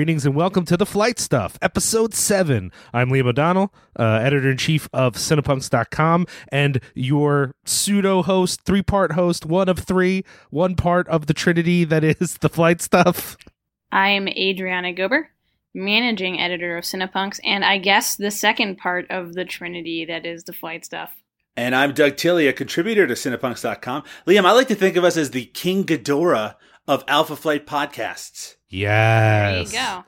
Greetings and welcome to the Flight Stuff, episode 7. I'm Liam O'Donnell, uh, editor in chief of Cinepunks.com, and your pseudo host, three part host, one of three, one part of the Trinity that is the Flight Stuff. I am Adrianna Gober, managing editor of Cinepunks, and I guess the second part of the Trinity that is the flight stuff. And I'm Doug Tilley, a contributor to Cinepunks.com. Liam, I like to think of us as the King Ghidorah of Alpha Flight podcasts. Yes. There you go.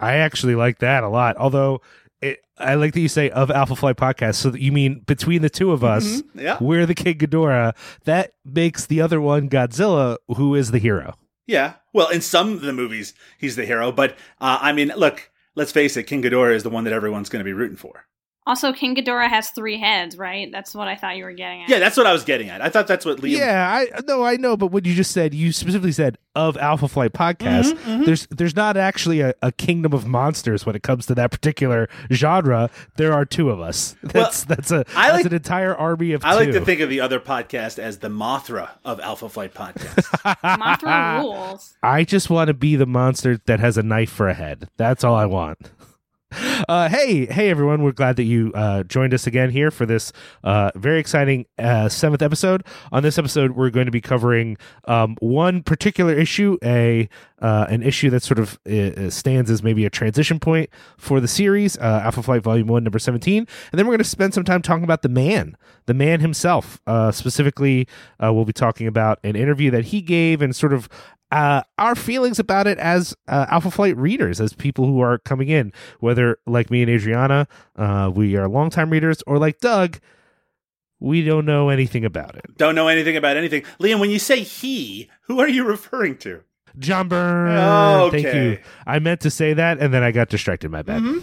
I actually like that a lot. Although it, I like that you say of Alpha Flight podcast. So that you mean between the two of us, Mhm, yeah. we're the King Ghidorah. That makes the other one Godzilla, who is the hero. Yeah. Well, in some of the movies, he's the hero. But, uh, I mean, look, let's face it, King Ghidorah is the one that everyone's going to be rooting for. Also, King Ghidorah has three heads, right? That's what I thought you were getting at. Yeah, that's what I was getting at. I thought that's what Liam. Yeah, I no, I know, but what you just said, you specifically said of Alpha Flight podcast. Mhm, mhm. There's there's not actually a, a kingdom of monsters when it comes to that particular genre. There are two of us. That's that's a I that's like- an entire army of I like to think of the other podcast as the Mothra of Alpha Flight podcast. Mothra rules. I just want to be the monster that has a knife for a head. That's all I want. Uh, hey, hey, everyone! We're glad that you uh, joined us again here for this uh, very exciting uh, seventh episode. On this episode, we're going to be covering um, one particular issue, a uh, an issue that sort of uh, stands as maybe a transition point for the series, Alpha Flight Volume One, Number Seventeen, and then we're going to spend some time talking about the man, the man himself. Specifically, we'll be talking about an interview that he gave and sort of uh, our feelings about it as uh, Alpha Flight readers, as people who are coming in, whether like me and Adrianna, uh, we are longtime readers, or like Doug, we don't know anything about it. Don't know anything about anything. Liam, when you say he, who are you referring to? John Byrne, Oh, Okay. thank you. I meant to say that, and then I got distracted. My bad. Mhm.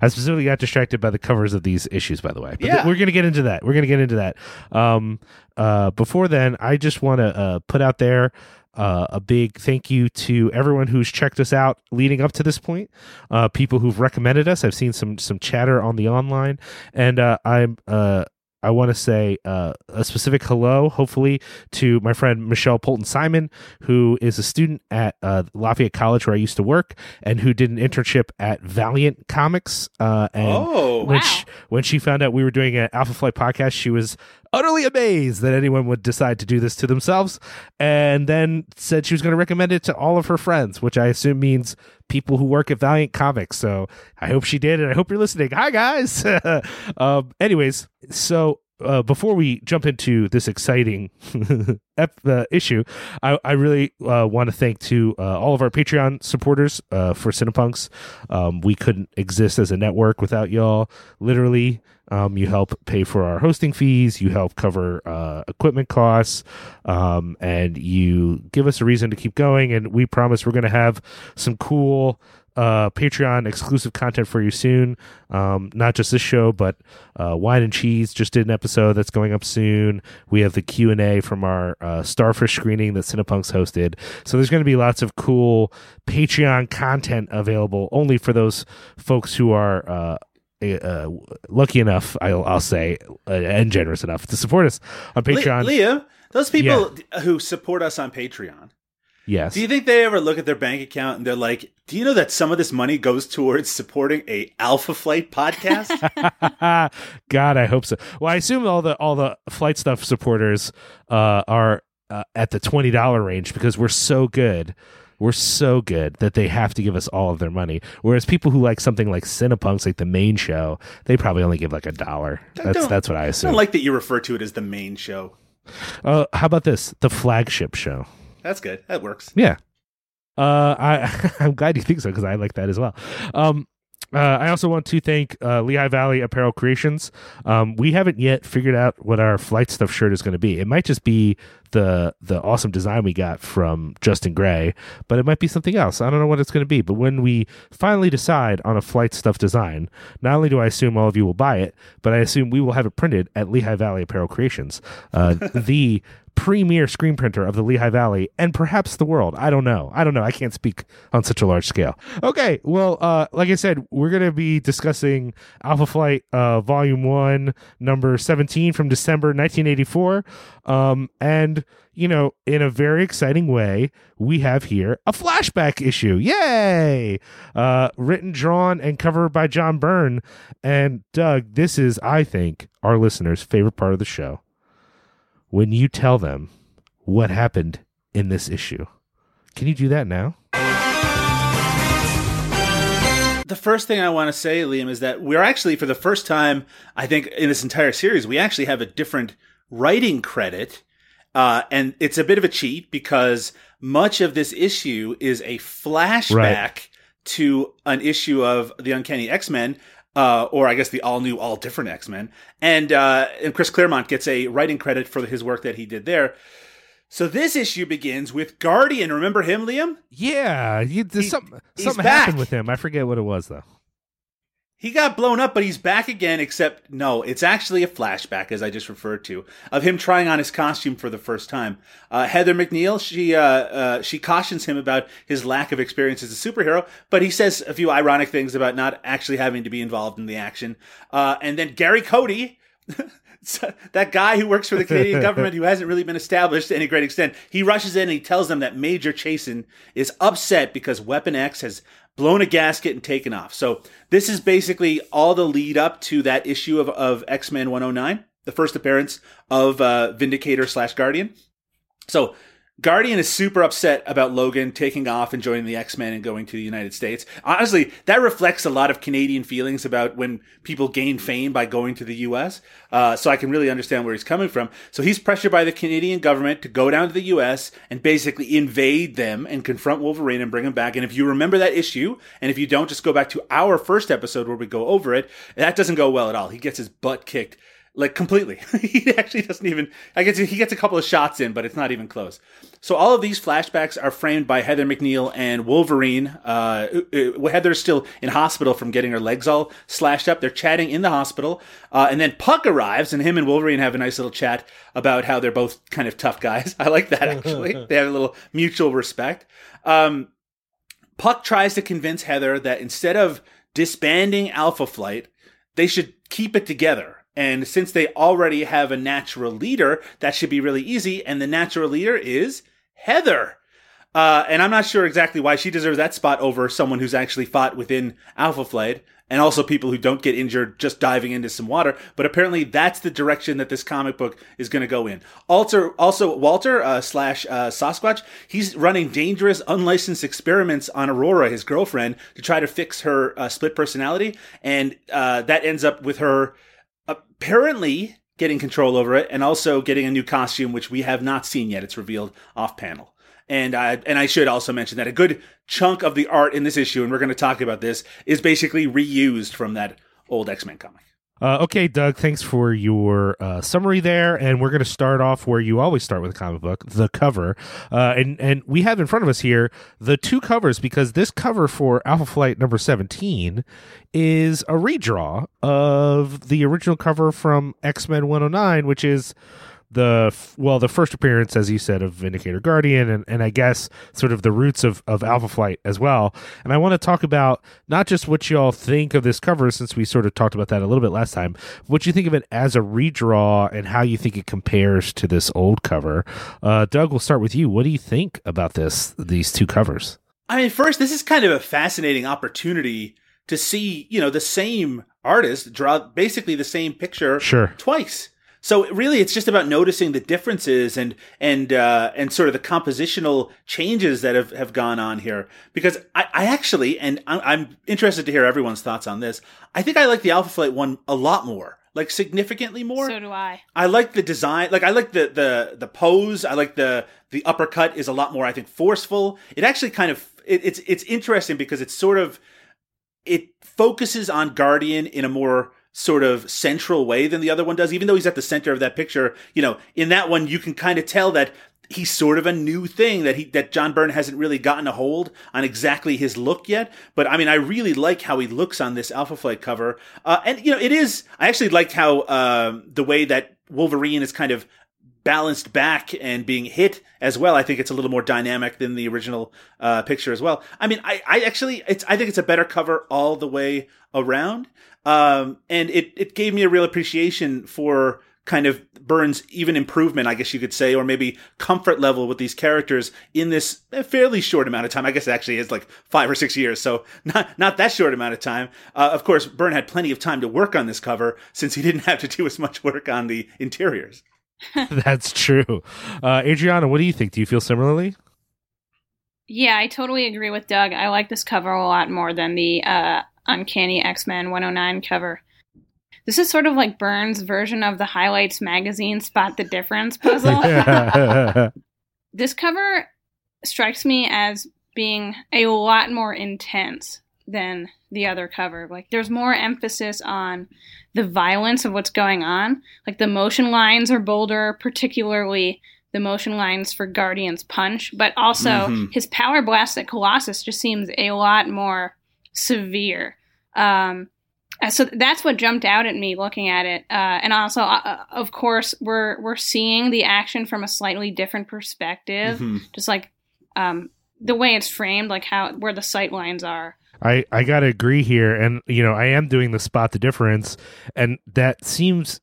I specifically got distracted by the covers of these issues, by the way. But th- Yeah. we're going to get into that. We're going to get into that. Um, uh, before then, I just want to uh, put out there uh, a big thank you to everyone who's checked us out leading up to this point. Uh, people who've recommended us. I've seen some some chatter on the online, and uh, I'm. Uh, I want to say uh, a specific hello, hopefully, to my friend Michelle Polton Simon, who is a student at uh, Lafayette College where I used to work, and who did an internship at Valiant Comics. Uh, and Oh, when Wow. she, when she found out we were doing an Alpha Flight podcast, she was utterly amazed that anyone would decide to do this to themselves, and then said she was going to recommend it to all of her friends, which I assume means people who work at Valiant Comics. So I hope she did, and I hope you're listening. Hi guys. um, anyways, so. Uh, before we jump into this exciting ep- uh, issue, I, I really uh, want to thank to uh, all of our Patreon supporters uh, for Cinepunks. Um, we couldn't exist as a network without y'all. Literally, um, you help pay for our hosting fees, you help cover uh, equipment costs, um, and you give us a reason to keep going. And we promise we're going to have some cool uh, Patreon exclusive content for you soon. Um, not just this show, but uh, Wine and Cheese just did an episode that's going up soon. We have the Q and A from our uh, Starfish screening that Cinepunks hosted. So there's going to be lots of cool Patreon content available only for those folks who are. Uh, lucky enough, I'll, I'll say, uh, and generous enough to support us on Patreon. Liam, those people who support us on Patreon, yes. do you think they ever look at their bank account and they're like, do you know that some of this money goes towards supporting a Alpha Flight podcast? God, I hope so. Well, I assume all the all the flight stuff supporters uh, are uh, at the twenty dollar range because we're so good. We're so good that they have to give us all of their money. Whereas people who like something like Cinepunks, like the main show, they probably only give like a dollar. That's that's what I I assume. don't like that you refer to it as the main show. uh, how about this? The flagship show. That's good. That works. Yeah. Uh, I I'm glad you think so because I like that as well. Um, uh, I also want to thank uh, Lehigh Valley Apparel Creations. Um, we haven't yet figured out what our flight stuff shirt is going to be. It might just be the the awesome design we got from Justin Gray, but it might be something else. I don't know what it's going to be. But when we finally decide on a flight stuff design, not only do I assume all of you will buy it, but I assume we will have it printed at Lehigh Valley Apparel Creations, uh, the premier screen printer of the Lehigh Valley and perhaps the world. I don't know. I don't know. I can't speak on such a large scale. Okay, well, uh, like I said, we're going to be discussing Alpha Flight uh, Volume 1, number 17 from December 1984. Um, and, you know, in a very exciting way, we have here a flashback issue. Yay! Uh, written, drawn, and covered by John Byrne. And Doug, this is, I think, our listeners' favorite part of the show when you tell them what happened in this issue. Can you do that now? The first thing I want to say, Liam, is that we're actually, for the first time, I think, in this entire series, we actually have a different writing credit. Uh, and it's a bit of a cheat because much of this issue is a flashback right. to an issue of the Uncanny X Men, uh, or I guess the all new, all different X Men. And uh, and Chris Claremont gets a writing credit for his work that he did there. So this issue begins with Guardian. Remember him, Liam? Yeah, he, he, some, something happened with him. I forget what it was though. He got blown up, but he's back again. Except no, it's actually a flashback, as I just referred to, of him trying on his costume for the first time. Uh, Heather McNeil, she uh, uh, she cautions him about his lack of experience as a superhero, but he says a few ironic things about not actually having to be involved in the action. Uh, and then Gary Cody. that guy who works for the Canadian government who hasn't really been established to any great extent, he rushes in and he tells them that Major Chasen is upset because Weapon X has blown a gasket and taken off. So this is basically all the lead up to that issue of, of X-Men 109, the first appearance of uh, Vindicator slash Guardian. So Guardian is super upset about Logan taking off and joining the X Men and going to the United States. Honestly, that reflects a lot of Canadian feelings about when people gain fame by going to the US. Uh, so I can really understand where he's coming from. So he's pressured by the Canadian government to go down to the US and basically invade them and confront Wolverine and bring him back. And if you remember that issue, and if you don't, just go back to our first episode where we go over it, that doesn't go well at all. He gets his butt kicked like completely. he actually doesn't even. I guess he gets a couple of shots in, but it's not even close. So all of these flashbacks are framed by Heather McNeil and Wolverine. Uh, uh, uh, Heather's still in hospital from getting her legs all slashed up. They're chatting in the hospital, uh, and then Puck arrives, and him and Wolverine have a nice little chat about how they're both kind of tough guys. I like that actually. they have a little mutual respect. Um, Puck tries to convince Heather that instead of disbanding Alpha Flight, they should keep it together and since they already have a natural leader, that should be really easy. And the natural leader is Heather. Uh, and I'm not sure exactly why she deserves that spot over someone who's actually fought within Alpha Flight and also people who don't get injured just diving into some water. But apparently, that's the direction that this comic book is going to go in. Also, also Walter uh, slash uh, Sasquatch, he's running dangerous, unlicensed experiments on Aurora, his girlfriend, to try to fix her uh, split personality, and uh, that ends up with her apparently getting control over it and also getting a new costume, which we have not seen yet. It's revealed off panel. And I, and I should also mention that a good chunk of the art in this issue, and we're going to talk about this, is basically reused from that old X Men comic. Uh, okay, Doug, thanks for your uh, summary there. And we're going to start off where you always start with a comic book, the cover. Uh, and, and we have in front of us here the two covers because this cover for Alpha Flight number 17 is a redraw of the original cover from X Men 109, which is the well the first appearance as you said of vindicator guardian and, and i guess sort of the roots of, of alpha flight as well. And i want to talk about not just what y'all think of this cover since we sort of talked about that a little bit last time what you think of it as a redraw and how you think it compares to this old cover. Uh, doug we'll start with you. What do you think about this these two covers? I mean first this is kind of a fascinating opportunity to see you know the same artist draw basically the same picture sure. twice so really, it's just about noticing the differences and and uh, and sort of the compositional changes that have, have gone on here. Because I, I actually, and I'm, I'm interested to hear everyone's thoughts on this. I think I like the Alpha Flight one a lot more like significantly more. So do I. I like the design. Like I like the the the pose. I like the the uppercut is a lot more. I think forceful. It actually kind of it, it's it's interesting because it's sort of it focuses on Guardian in a more sort of central way than the other one does, even though he's at the center of that picture. You know, in that one, you can kind of tell that he's sort of a new thing that he that John Byrne hasn't really gotten a hold on exactly his look yet. But I mean, I really like how he looks on this Alpha Flight cover, uh, and you know, it is. I actually liked how uh, the way that Wolverine is kind of balanced back and being hit as well. I think it's a little more dynamic than the original uh, picture as well. I mean, I, I actually, it's, I think it's a better cover all the way around. Um, and it, it gave me a real appreciation for kind of Byrne's even improvement, I guess you could say, or maybe comfort level with these characters in this fairly short amount of time. I guess it actually is like five or six years, so not not that short amount of time. Uh, of course, Byrne had plenty of time to work on this cover since he didn't have to do as much work on the interiors. That's true. Uh, Adrianna, what do you think? Do you feel similarly? Yeah, I totally agree with Doug. I like this cover a lot more than the uh, Uncanny X Men 109 cover. This is sort of like Byrne's version of the Highlights magazine Spot the Difference puzzle. this cover strikes me as being a lot more intense than the other cover. Like there's more emphasis on the violence of what's going on. Like the motion lines are bolder, particularly the motion lines for Guardian's punch, but also mm-hmm. his power blast at Colossus just seems a lot more severe. Um, uh, so that's what jumped out at me looking at it, uh, and also, uh, uh, of course, we're we're seeing the action from a slightly different perspective, mm-hmm. just like um, the way it's framed, like how where the sight lines are. I I gotta agree here, and you know I am doing the spot the difference, and that seems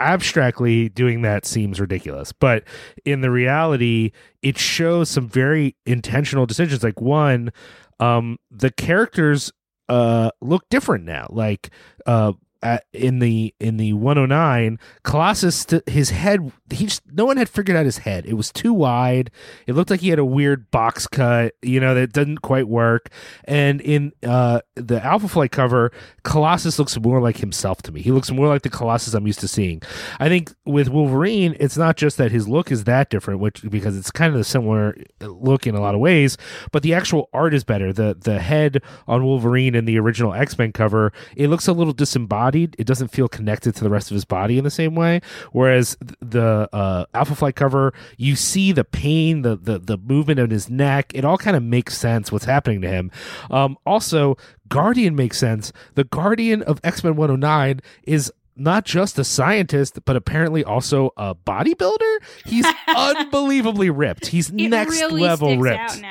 abstractly doing that seems ridiculous. But in the reality it shows some very intentional decisions. Like one um the characters uh look different now. Like uh at, in the in the 109 colossus st- his head he just no one had figured out his head. It was too wide. It looked like he had a weird box cut you know that didn't quite work. And in uh the alpha flight cover colossus looks more like himself to me. He looks more like the colossus i'm used to seeing. I think with wolverine it's not just that his look is that different which because it's kind of a similar look in a lot of ways but the actual art is better. The the head on wolverine in the original x-men cover it looks a little disembodied bodied. It doesn't feel connected to the rest of his body in the same way. Whereas the uh, Alpha Flight cover, you see the pain, the the the movement of his neck. It all kind of makes sense what's happening to him. Um, also, Guardian makes sense. The Guardian of X Men 109 is not just a scientist, but apparently also a bodybuilder. He's unbelievably ripped. He's it next really level ripped.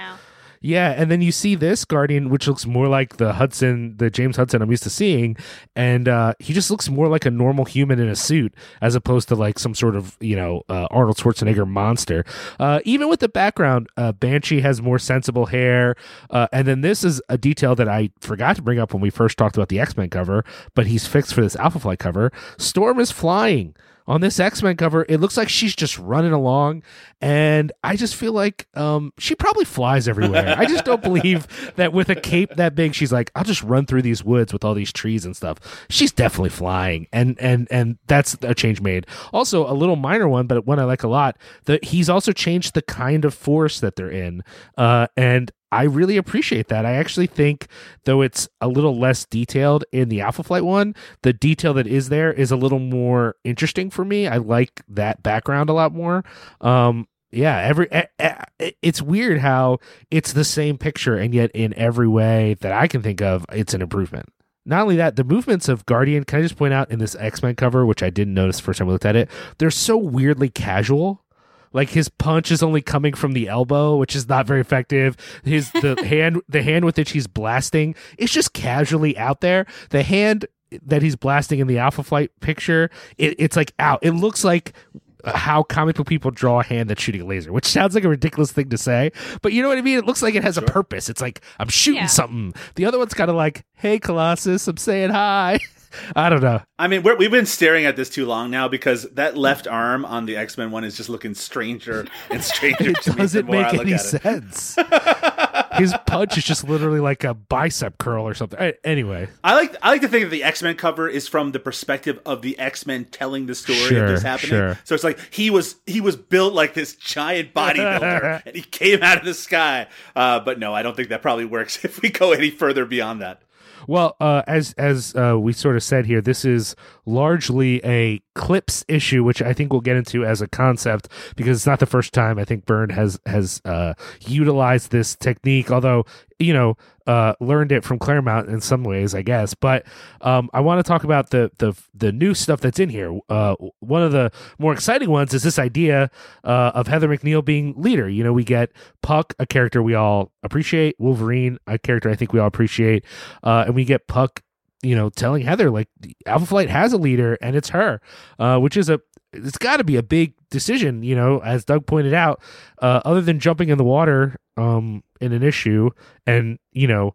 Yeah, and then you see this Guardian, which looks more like the Hudson, the James Hudson I'm used to seeing, and uh, he just looks more like a normal human in a suit as opposed to like some sort of you know uh, Arnold Schwarzenegger monster. Uh, even with the background, uh, Banshee has more sensible hair, uh, and then this is a detail that I forgot to bring up when we first talked about the X Men cover, but he's fixed for this Alpha Flight cover. Storm is flying on this X-Men cover, it looks like she's just running along and I just feel like um, she probably flies everywhere. I just don't believe that with a cape that big she's like, I'll just run through these woods with all these trees and stuff. She's definitely flying and and and that's a change made. Also, a little minor one, but one I like a lot, that he's also changed the kind of force that they're in. Uh, and I really appreciate that. I actually think, though it's a little less detailed in the Alpha Flight one, the detail that is there is a little more interesting for me. I like that background a lot more. Um, yeah, every it's weird how it's the same picture and yet in every way that I can think of, it's an improvement. Not only that, the movements of Guardian, can I just point out in this X Men cover, which I didn't notice the first time I looked at it, they're so weirdly casual like his punch is only coming from the elbow, which is not very effective. His the hand the hand with which he's blasting is just casually out there. The hand that he's blasting in the Alpha Flight picture, it, it's like out. It looks like how comic book people draw a hand that's shooting a laser, which sounds like a ridiculous thing to say, but you know what I mean? It looks like it has sure. a purpose. It's like I'm shooting yeah. something. The other one's kind of like, "Hey, Colossus, I'm saying hi." I don't know. I mean, we have been staring at this too long now because that left arm on the X Men one is just looking stranger and stranger. it doesn't make any sense. His punch is just literally like a bicep curl or something. Anyway, I like I like to think that the X Men cover is from the perspective of the X Men telling the story sure, of this happening. Sure. So it's like he was he was built like this giant bodybuilder and he came out of the sky. Uh, but no, I don't think that probably works if we go any further beyond that. Well, uh, as as uh, we sort of said here, this is largely a clips issue, which I think we'll get into as a concept because it's not the first time I think Byrne has has uh, utilized this technique. Although you know, uh, learned it from Claremont in some ways, I guess. But um, I want to talk about the the the new stuff that's in here. Uh, one of the more exciting ones is this idea uh, of Heather McNeil being leader. You know, we get Puck, a character we all appreciate, Wolverine, a character I think we all appreciate, uh, and we get Puck. You know, telling Heather like Alpha Flight has a leader and it's her, uh, which is a it's got to be a big decision, you know, as Doug pointed out, uh, other than jumping in the water um, in an issue and, you know,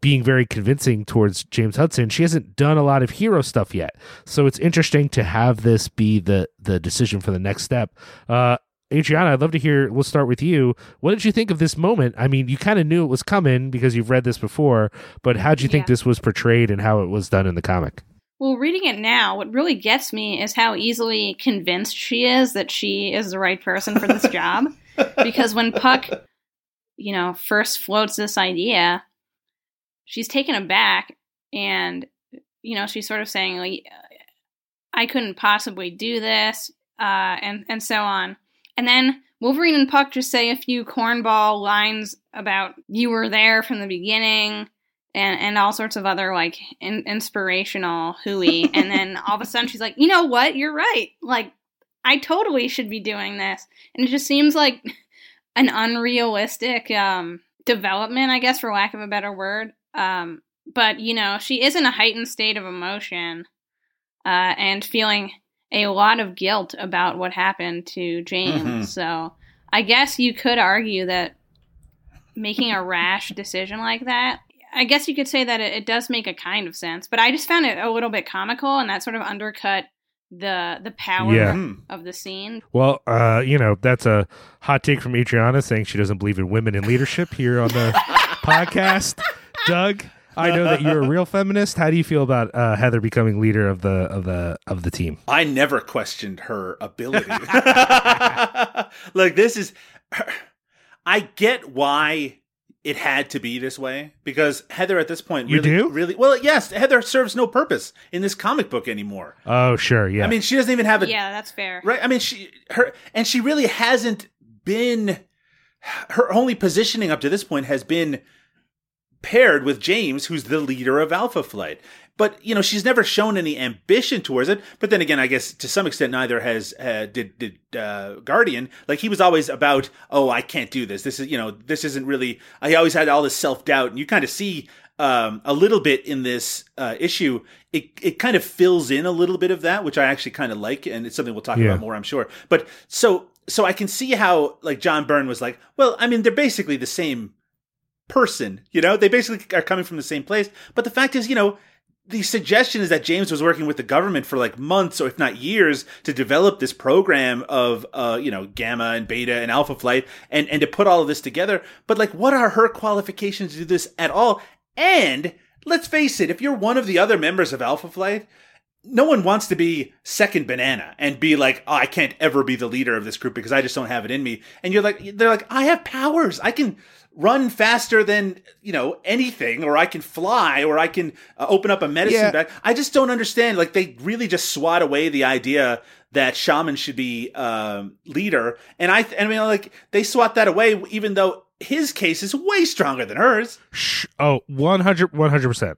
being very convincing towards James Hudson, she hasn't done a lot of hero stuff yet. So it's interesting to have this be the the decision for the next step. Uh, Adrianna, I'd love to hear. We'll start with you. What did you think of this moment? I mean, you kind of knew it was coming because you've read this before, but how did you think this was portrayed and how it was done in the comic? Well, reading it now, what really gets me is how easily convinced she is that she is the right person for this job. Because when Puck, you know, first floats this idea, she's taken aback and, you know, she's sort of saying, like, I couldn't possibly do this, uh, and, and so on. And then Wolverine and Puck just say a few cornball lines about you were there from the beginning and and all sorts of other like in, inspirational hooey. And then all of a sudden she's like you know what? You're right. Like i totally should be doing this. And it just seems like an unrealistic um development i guess for lack of a better word. Um but you know she is in a heightened state of emotion uh and feeling a lot of guilt about what happened to james Mhm. so i guess you could argue that making a rash decision like that I guess you could say that it, it does make a kind of sense, but I just found it a little bit comical, and that sort of undercut the the power Yeah. Hmm. of the scene. Well, uh, you know, that's a hot take from Adrianna saying she doesn't believe in women in leadership here on the podcast. Doug, I know that you're a real feminist. How do you feel about uh, Heather becoming leader of the of the of the team? I never questioned her ability. like this is, I get why it had to be this way because Heather at this point You really, do? really well. Yes, Heather serves no purpose in this comic book anymore. Oh, sure, yeah. I mean, she doesn't even have a Yeah, that's fair. right. I mean, she her and she really hasn't been. Her only positioning up to this point has been paired with James, who's the leader of Alpha Flight. But you know, she's never shown any ambition towards it. But then again, I guess to some extent, neither has uh, did did uh, Guardian. Like he was always about, oh, I can't do this. This is you know, this isn't really. I always had all this self doubt, and you kind of see um, a little bit in this uh, issue. It it kind of fills in a little bit of that, which I actually kind of like, and it's something we'll talk Yeah. about more, I'm sure. But so so I can see how like John Byrne was like, well, I mean, they're basically the same person, you know? They basically are coming from the same place. But the fact is, you know, the suggestion is that James was working with the government for like months or if not years to develop this program of uh you know gamma and beta and alpha flight and and to put all of this together but like what are her qualifications to do this at all and let's face it if you're one of the other members of alpha flight no one wants to be second banana and be like, oh, I can't ever be the leader of this group because I just don't have it in me. And you're like, they're like, I have powers. I can run faster than you know anything, or I can fly, or I can uh, open up a medicine Yeah. bag. I just don't understand. Like they really just swat away the idea that shaman should be um, leader, and I, I mean, like they swat that away, even though his case is way stronger than hers. Shh. Oh, 100 100%.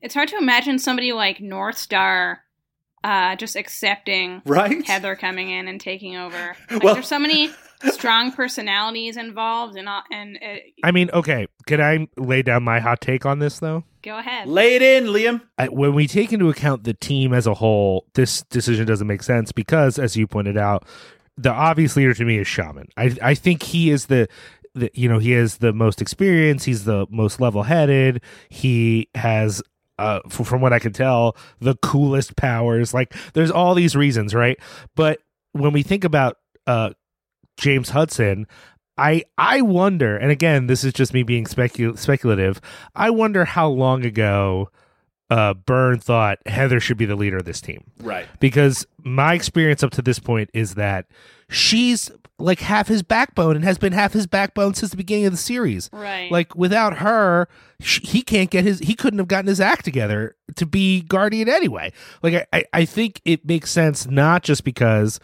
It's hard to imagine somebody like Northstar uh, just accepting Right? Heather coming in and taking over. Like, Well- there's so many strong personalities involved, and all, and uh, I mean, okay, can I lay down my hot take on this though? go ahead. Lay it in, Liam. I, when we take into account the team as a whole, this decision doesn't make sense because, as you pointed out, the obvious leader to me is Shaman. I I think he is the, the you know he has the most experience. He's the most level headed. He has. Uh, f- from what I can tell, the coolest powers. Like, there's all these reasons, right? But when we think about uh, James Hudson, I I wonder, and again, this is just me being specu- speculative. I wonder how long ago uh, Byrne thought Heather should be the leader of this team. Right. Because my experience up to this point is that she's like half his backbone and has been half his backbone since the beginning of the series. Right. Like without her, sh- he can't get his. He couldn't have gotten his act together to be guardian anyway. Like I, I, I think it makes sense not just because,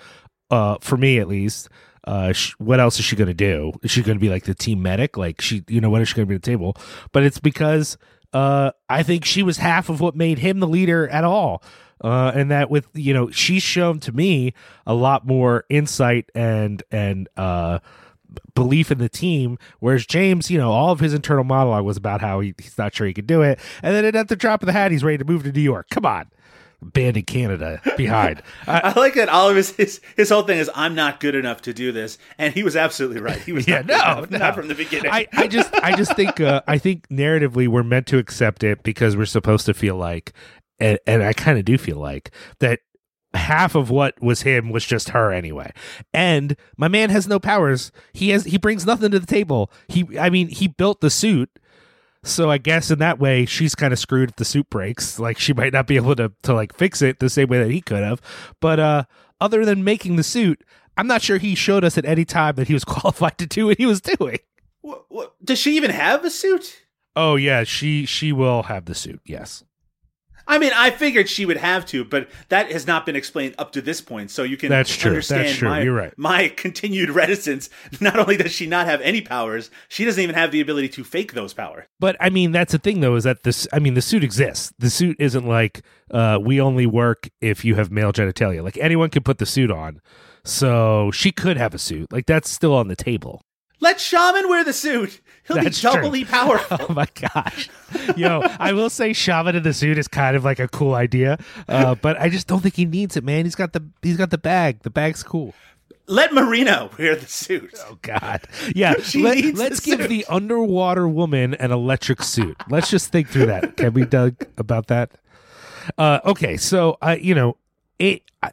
uh, for me at least, uh, sh- what else is she going to do? Is she going to be like the team medic? Like she, you know, what is she going to be at the table? But it's because uh, I think she was half of what made him the leader at all. Uh, and that with you know she's shown to me a lot more insight and and uh, belief in the team whereas james you know all of his internal monologue was about how he, he's not sure he could do it and then at the drop of the hat he's ready to move to new york come on abandon canada behind I, I like that all of his, his his whole thing is i'm not good enough to do this and he was absolutely right he was Yeah, not no, no. not from the beginning I, I just I just think uh, I think narratively we're meant to accept it because we're supposed to feel like and, and I kind of do feel like that half of what was him was just her anyway. And my man has no powers. He has he brings nothing to the table. He I mean he built the suit. So I guess in that way she's kind of screwed if the suit breaks. Like she might not be able to to like fix it the same way that he could have. But uh other than making the suit, I'm not sure he showed us at any time that he was qualified to do what he was doing. What- what- does she even have a suit Oh yeah, she she will have the suit. Yes. I mean, I figured she would have to, but that has not been explained up to this point. So you can That's true. understand That's true. My, You're right. my continued reticence. Not only does she not have any powers, she doesn't even have the ability to fake those powers. But I mean, that's the thing though, is that this I mean, the suit exists. The suit isn't like uh we only work if you have male genitalia. Like anyone can put the suit on. So she could have a suit. Like that's still on the table. Let Shaman wear the suit. He'll That's be true. doubly powerful. Oh my gosh. Yo, I will say Shaman in the suit is kind of like a cool idea. Uh, but I just don't think he needs it, man. He's got the he's got the bag. The bag's cool. Let Marina wear the suit. Oh God, yeah. Let, us give suit. the underwater woman an electric suit. Let's just think through that. Can we, Doug, about that? Uh, okay, so I, you know, it. I,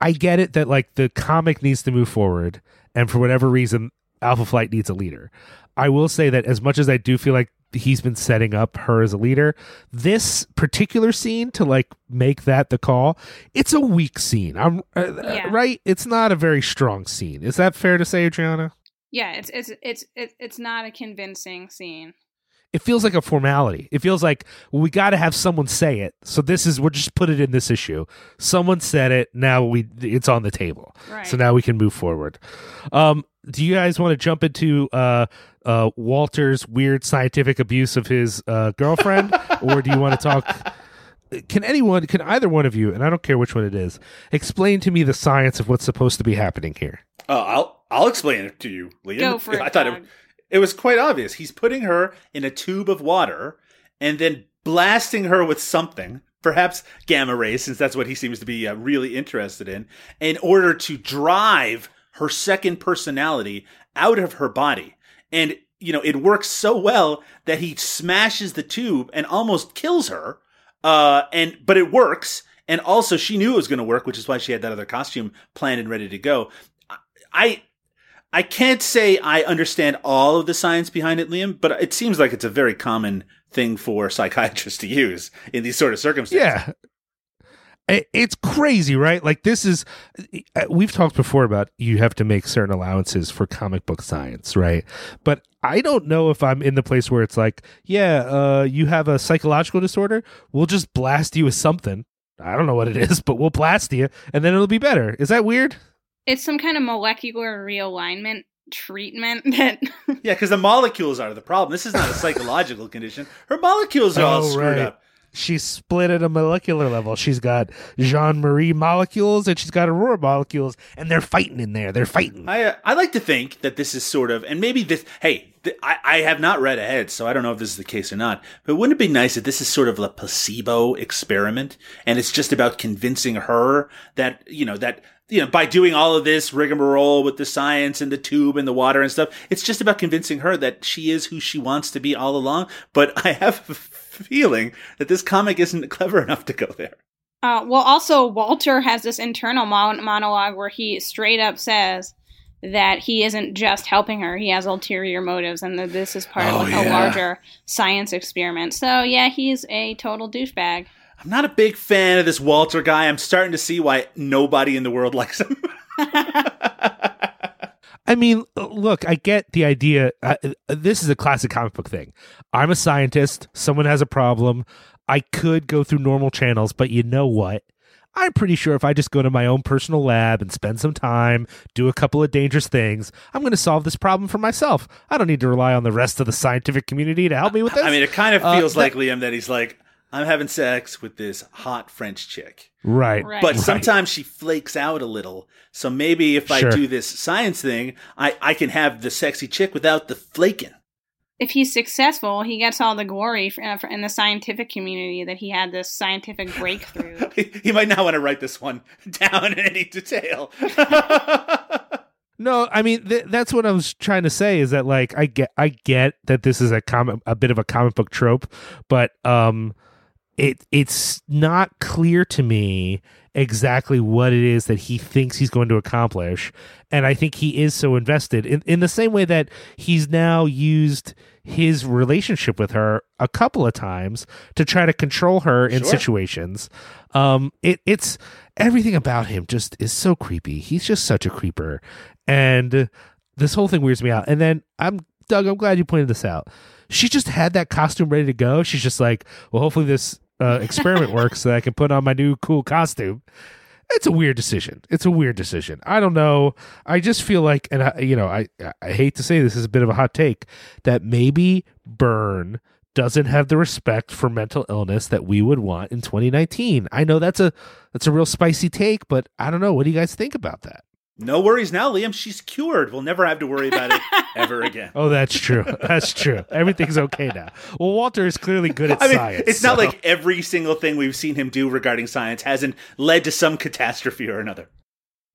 I get it that like the comic needs to move forward, and for whatever reason, Alpha Flight needs a leader. I will say that as much as I do feel like he's been setting up her as a leader, this particular scene to like make that the call, it's a weak scene. I'm uh, Yeah. right. It's not a very strong scene. Is that fair to say, Adrianna? Yeah, it's it's it's it's it's not a convincing scene. It feels like a formality. It feels like well, we got to have someone say it. So this is we're just put it in this issue. Someone said it. Now we it's on the table. Right. So now we can move forward. Um, do you guys want to jump into uh, uh, Walter's weird scientific abuse of his uh, girlfriend, or do you want to talk? Can anyone, can either one of you, and I don't care which one it is, explain to me the science of what's supposed to be happening here? Oh, I'll I'll explain it to you, Liam. Go for it. I thought it, Doug. It was quite obvious. He's putting her in a tube of water and then blasting her with something, perhaps gamma rays, since that's what he seems to be uh, really interested in, in order to drive her second personality out of her body. And you know, it works so well that he smashes the tube and almost kills her. Uh, and but it works. And also, she knew it was going to work, which is why she had that other costume planned and ready to go. I I can't say I understand all of the science behind it, Liam, but it seems like it's a very common thing for psychiatrists to use in these sort of circumstances. Yeah. It's crazy, right? Like this is uh, we've talked before about you have to make certain allowances for comic book science, right? But I don't know if I'm in the place where it's like, yeah, uh you have a psychological disorder, we'll just blast you with something. I don't know what it is, but we'll blast you and then it'll be better. Is that weird? It's some kind of molecular realignment treatment that Yeah, because the molecules are the problem. This is not a psychological condition. Her molecules are all Oh, screwed right. up. She's split at a molecular level. She's got Jeanne-Marie molecules and she's got Aurora molecules, and they're fighting in there. They're fighting. I uh, I like to think that this is sort of, and maybe this. Hey, th- I I have not read ahead, so I don't know if this is the case or not. But wouldn't it be nice if this is sort of a placebo experiment, and it's just about convincing her that you know that you know by doing all of this rigmarole with the science and the tube and the water and stuff, it's just about convincing her that she is who she wants to be all along. But I have a feeling that this comic isn't clever enough to go there. Uh, well, also Walter has this internal mon- monologue where he straight up says that he isn't just helping her; he has ulterior motives, and that this is part Oh, of yeah. a larger science experiment. So, yeah, he's a total douchebag. I'm not a big fan of this Walter guy. I'm starting to see why nobody in the world likes him. I mean, look, I get the idea. Uh, this is a classic comic book thing. I'm a scientist. Someone has a problem. I could go through normal channels, but you know what? I'm pretty sure if I just go to my own personal lab and spend some time, do a couple of dangerous things, I'm going to solve this problem for myself. I don't need to rely on the rest of the scientific community to help me with this. I mean, it kind of Uh, feels that- like Liam that he's like, I'm having sex with this hot French chick. right. Right. But Right. sometimes she flakes out a little. So maybe if I do this science thing, I, I can have the sexy chick without the flaking. if he's successful, he gets all the glory for, uh, for, in the scientific community that he had this scientific breakthrough. he might not want to write this one down in any detail. No, I mean th- that's what I was trying to say is that like I get I get that this is a comic a bit of a comic book trope, but um it it's not clear to me exactly what it is that he thinks he's going to accomplish and I think he is so invested in in the same way that he's now used his relationship with her a couple of times to try to control her in Sure. situations. Um it it's everything about him just is so creepy. He's just such a creeper and this whole thing weirds me out. And then I'm Doug. I'm glad you pointed this out. She just had that costume ready to go. She's just like, well, hopefully this uh, experiment works so that I can put on my new cool costume. It's a weird decision. It's a weird decision. I don't know. I just feel like, and I, you know, I I hate to say this is a bit of a hot take that maybe Byrne doesn't have the respect for mental illness that we would want in 2019. I know that's a that's a real spicy take, but I don't know. What do you guys think about that? No worries now, Liam. She's cured. We'll never have to worry about it ever again. Oh, that's true. That's true. Everything's okay now. Well, Walter is clearly good at I mean, science. it's not like every single thing we've seen him do regarding science hasn't led to some catastrophe or another.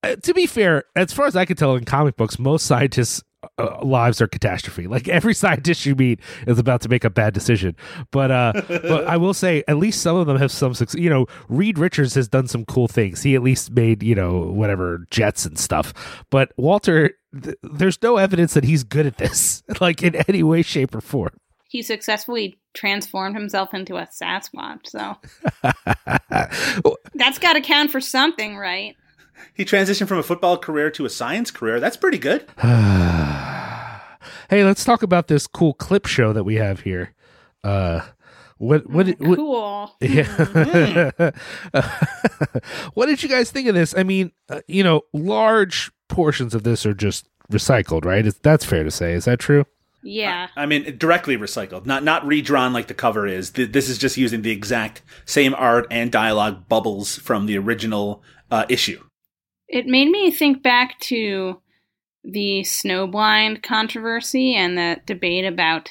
Uh, to be fair, as far as I can tell in comic books, most scientists' uh, lives are catastrophe. Like every scientist you meet is about to make a bad decision. But uh, but I will say, at least some of them have some success. You know, Reed Richards has done some cool things. He at least made you know whatever jets and stuff. But Walter, th- there's no evidence that he's good at this, like in any way, shape, or form. he successfully transformed himself into a Sasquatch, so that's got to count for something, right? He transitioned from a football career to a science career. That's pretty good. hey, let's talk about this cool clip show that we have here. Uh, what what what? cool. Yeah. what did you guys think of this? I mean, uh, you know, large portions of this are just recycled, right? Is that's fair to say? Is that true? Yeah. I mean, directly recycled, not not redrawn like the cover is. Th- This is just using the exact same art and dialogue bubbles from the original uh, issue. It made me think back to the snowblind controversy and the debate about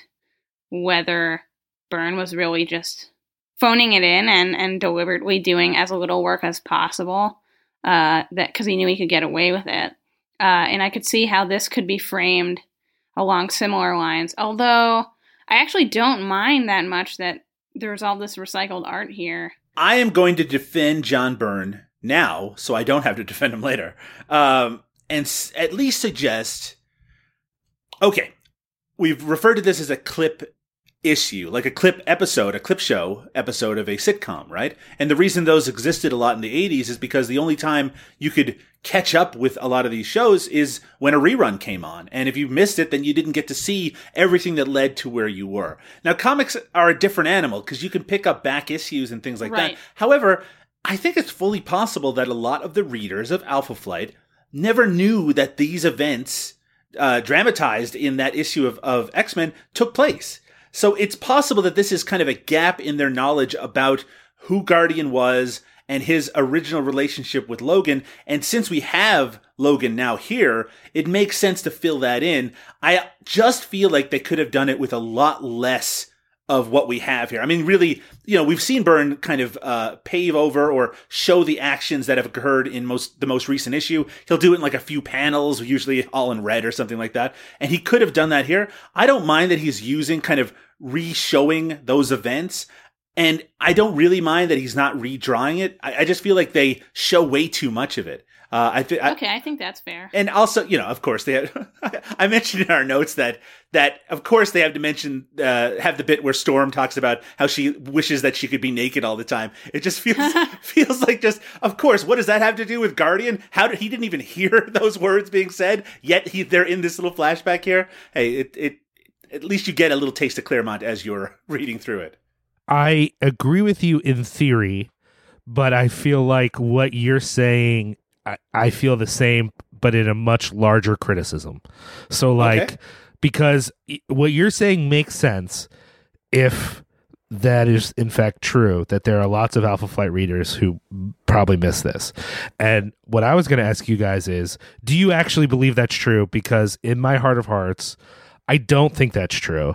whether Byrne was really just phoning it in and, and deliberately doing as little work as possible uh, that because he knew he could get away with it. Uh, and I could see how this could be framed along similar lines. Although I actually don't mind that much that there's all this recycled art here. I am going to defend John Byrne now, so I don't have to defend him later, um, and s- at least suggest. Okay, we've referred to this as a clip issue, like a clip episode, a clip show episode of a sitcom, right? And the reason those existed a lot in the 80s is because the only time you could catch up with a lot of these shows is when a rerun came on. And if you missed it, then you didn't get to see everything that led to where you were. Now, comics are a different animal because you can pick up back issues and things like Right. that. However, I think it's fully possible that a lot of the readers of Alpha Flight never knew that these events uh, dramatized in that issue of, of X Men took place. So it's possible that this is kind of a gap in their knowledge about who Guardian was and his original relationship with Logan. And since we have Logan now here, it makes sense to fill that in. I just feel like they could have done it with a lot less of what we have here. I mean, really, you know, we've seen Byrne kind of uh, pave over or show the actions that have occurred in most the most recent issue. He'll do it in like a few panels, usually all in red or something like that. And he could have done that here. I don't mind that he's using kind of re-showing those events. And I don't really mind that he's not redrawing it. I, I just feel like they show way too much of it. Uh, I think Okay, I think that's fair. and also, you know, of course, they. Have, I mentioned in our notes that that of course they have to mention uh, have the bit where Storm talks about how she wishes that she could be naked all the time. It just feels feels like just of course. What does that have to do with Guardian? How did he didn't even hear those words being said? Yet he they're in this little flashback here. Hey, it it at least you get a little taste of Claremont as you're reading through it. I agree with you in theory, but I feel like what you're saying, I, I feel the same, but in a much larger criticism. So, like, Okay. because what you're saying makes sense if that is in fact true that there are lots of alpha flight readers who probably miss this and what i was going to ask you guys is do you actually believe that's true because in my heart of hearts i don't think that's true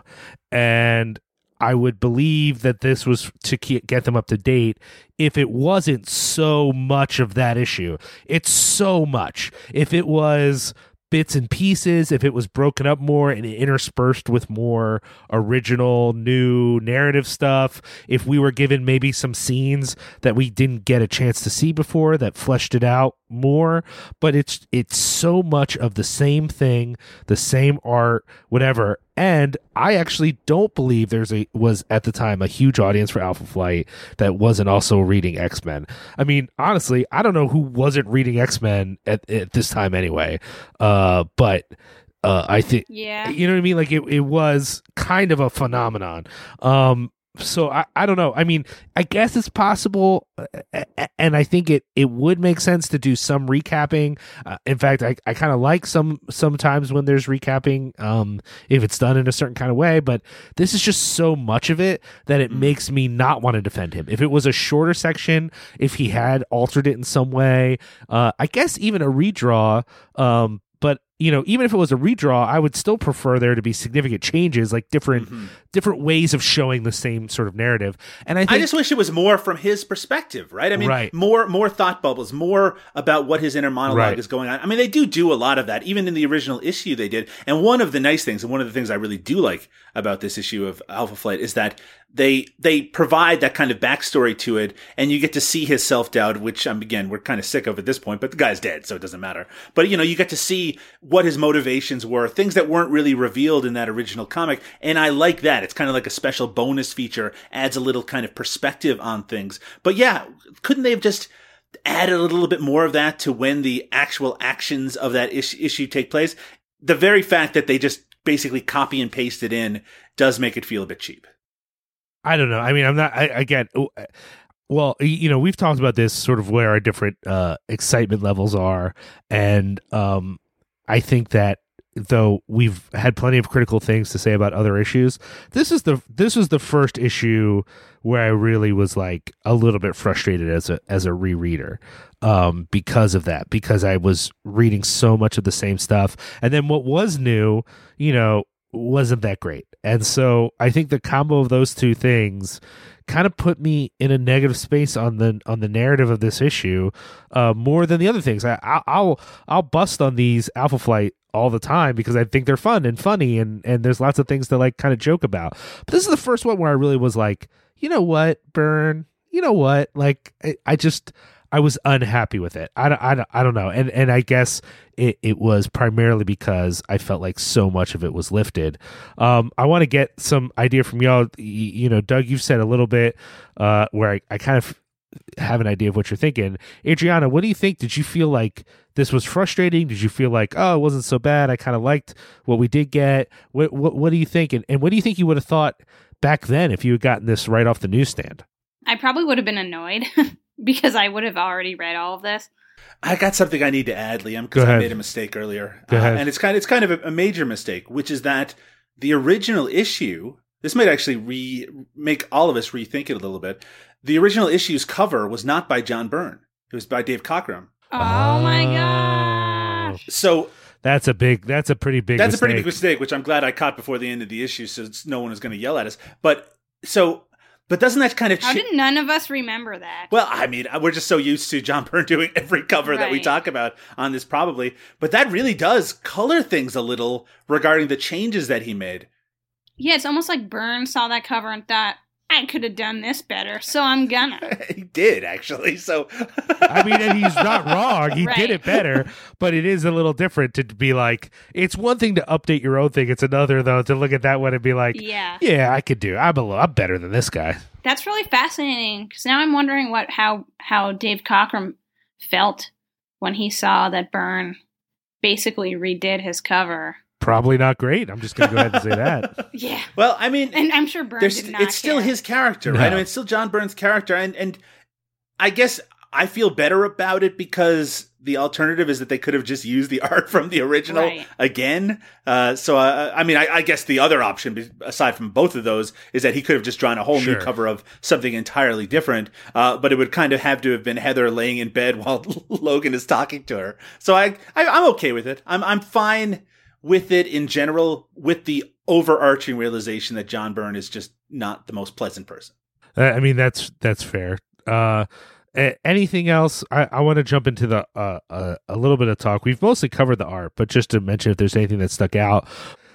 and i would believe that this was to get them up to date if it wasn't so much of that issue. It's so much. If it was bits and pieces if it was broken up more and interspersed with more original new narrative stuff if we were given maybe some scenes that we didn't get a chance to see before that fleshed it out more. But it's it's so much of the same thing the same art whatever and i actually don't believe there's a was at the time a huge audience for alpha flight that wasn't also reading x-men i mean honestly i don't know who wasn't reading x-men at, at this time anyway uh but uh i think Yeah. you know what I mean? Like it, it was kind of a phenomenon. Um, so I, I don't know. I mean, I guess it's possible, uh, a- and I think it, it would make sense to do some recapping. Uh, in fact, I, I kind of like some sometimes when there's recapping, um, if it's done in a certain kind of way. But this is just so much of it that it makes me not want to defend him. If it was a shorter section, if he had altered it in some way, uh, I guess even a redraw. Um, you know, even if it was a redraw, I would still prefer there to be significant changes, like different mm-hmm. different ways of showing the same sort of narrative. And I think I just wish it was more from his perspective, right? I mean, Right. more more thought bubbles, more about what his inner monologue Right. is going on. I mean, they do do a lot of that, even in the original issue they did. And one of the nice things, and one of the things I really do like about this issue of Alpha Flight is that they they provide that kind of backstory to it, and you get to see his self doubt, which um, again we're kind of sick of at this point. But the guy's dead, so it doesn't matter. But you know, you get to see what his motivations were, things that weren't really revealed in that original comic, and I like that. It's kind of like a special bonus feature, adds a little kind of perspective on things. But yeah, couldn't they have just added a little bit more of that to when the actual actions of that is- issue take place? The very fact that they just basically copy and paste it in does make it feel a bit cheap. I don't know. I mean, I'm not. I, again, uh, well, you know, we've talked about this sort of where our different uh, excitement levels are, and um, I think that though we've had plenty of critical things to say about other issues, this is the this is the first issue where I really was like a little bit frustrated as a as a rereader um, because of that because I was reading so much of the same stuff, and then what was new, you know, wasn't that great. And so I think the combo of those two things kind of put me in a negative space on the on the narrative of this issue uh, more than the other things. I, I'll I'll bust on these Alpha Flight all the time because I think they're fun and funny and and there's lots of things to like kind of joke about. But this is the first one where I really was like, you know what, Byrne, you know what, like I, I just I was unhappy with it. I don't, I don't, I don't know. And and I guess it, it was primarily because I felt like so much of it was lifted. Um, I want to get some idea from y'all. You know, Doug, you've said a little bit uh, where I, I kind of have an idea of what you're thinking. Adrianna, what do you think? Did you feel like this was frustrating? Did you feel like, oh, it wasn't so bad? I kind of liked what we did get. What, what, what do you think? And, and what do you think you would have thought back then if you had gotten this right off the newsstand? I probably would have been annoyed because I would have already read all of this. I got something I need to add, Liam, because I made a mistake earlier, Go Uh, and it's kind of, it's kind of a, a major mistake, which is that the original issue. This might actually re make all of us rethink it a little bit. The original issue's cover was not by John Byrne; it was by Dave Cockrum. Oh, my gosh. So That's a big. That's a pretty big. that's a pretty big mistake. mistake, which I'm glad I caught before the end of the issue, so no one is going to yell at us. But so, but doesn't that kind of How did none of us remember that? Well, I mean, uh, we're just so used to John Byrne doing every cover that we talk about on this, probably. But that really does color things a little regarding the changes that he made. yeah, it's almost like Burns saw that cover and thought, I could have done this better, so I'm gonna. he did actually. So, I mean, and he's not wrong. He Right. did it better, but it is a little different to be like. It's one thing to update your own thing. It's another though to look at that one and be like, Yeah. yeah, I could do. I'm a little, I'm better than this guy. That's really fascinating because now I'm wondering what how how Dave Cockrum felt when he saw that Byrne basically redid his cover. Probably not great. I'm just gonna go ahead and say that. Yeah, well, I mean, and I'm sure Byrne did not. it's still care. his character, right? I mean, it's still John Byrne's character, and and I guess I feel better about it because the alternative is that they could have just used the art from the original Right. again. Uh, so, uh, I mean, I, I guess the other option, aside from both of those, is that he could have just drawn a whole Sure. new cover of something entirely different. Uh, but it would kind of have to have been Heather laying in bed while Logan is talking to her. So I, I I'm okay with it. I'm I'm fine with it in general, with the overarching realization that John Byrne is just not the most pleasant person. Uh, I mean, that's that's fair. Uh, anything else? I, I want to jump into the uh, uh, a little bit of talk. We've mostly covered the art, but just to mention if there's anything that stuck out.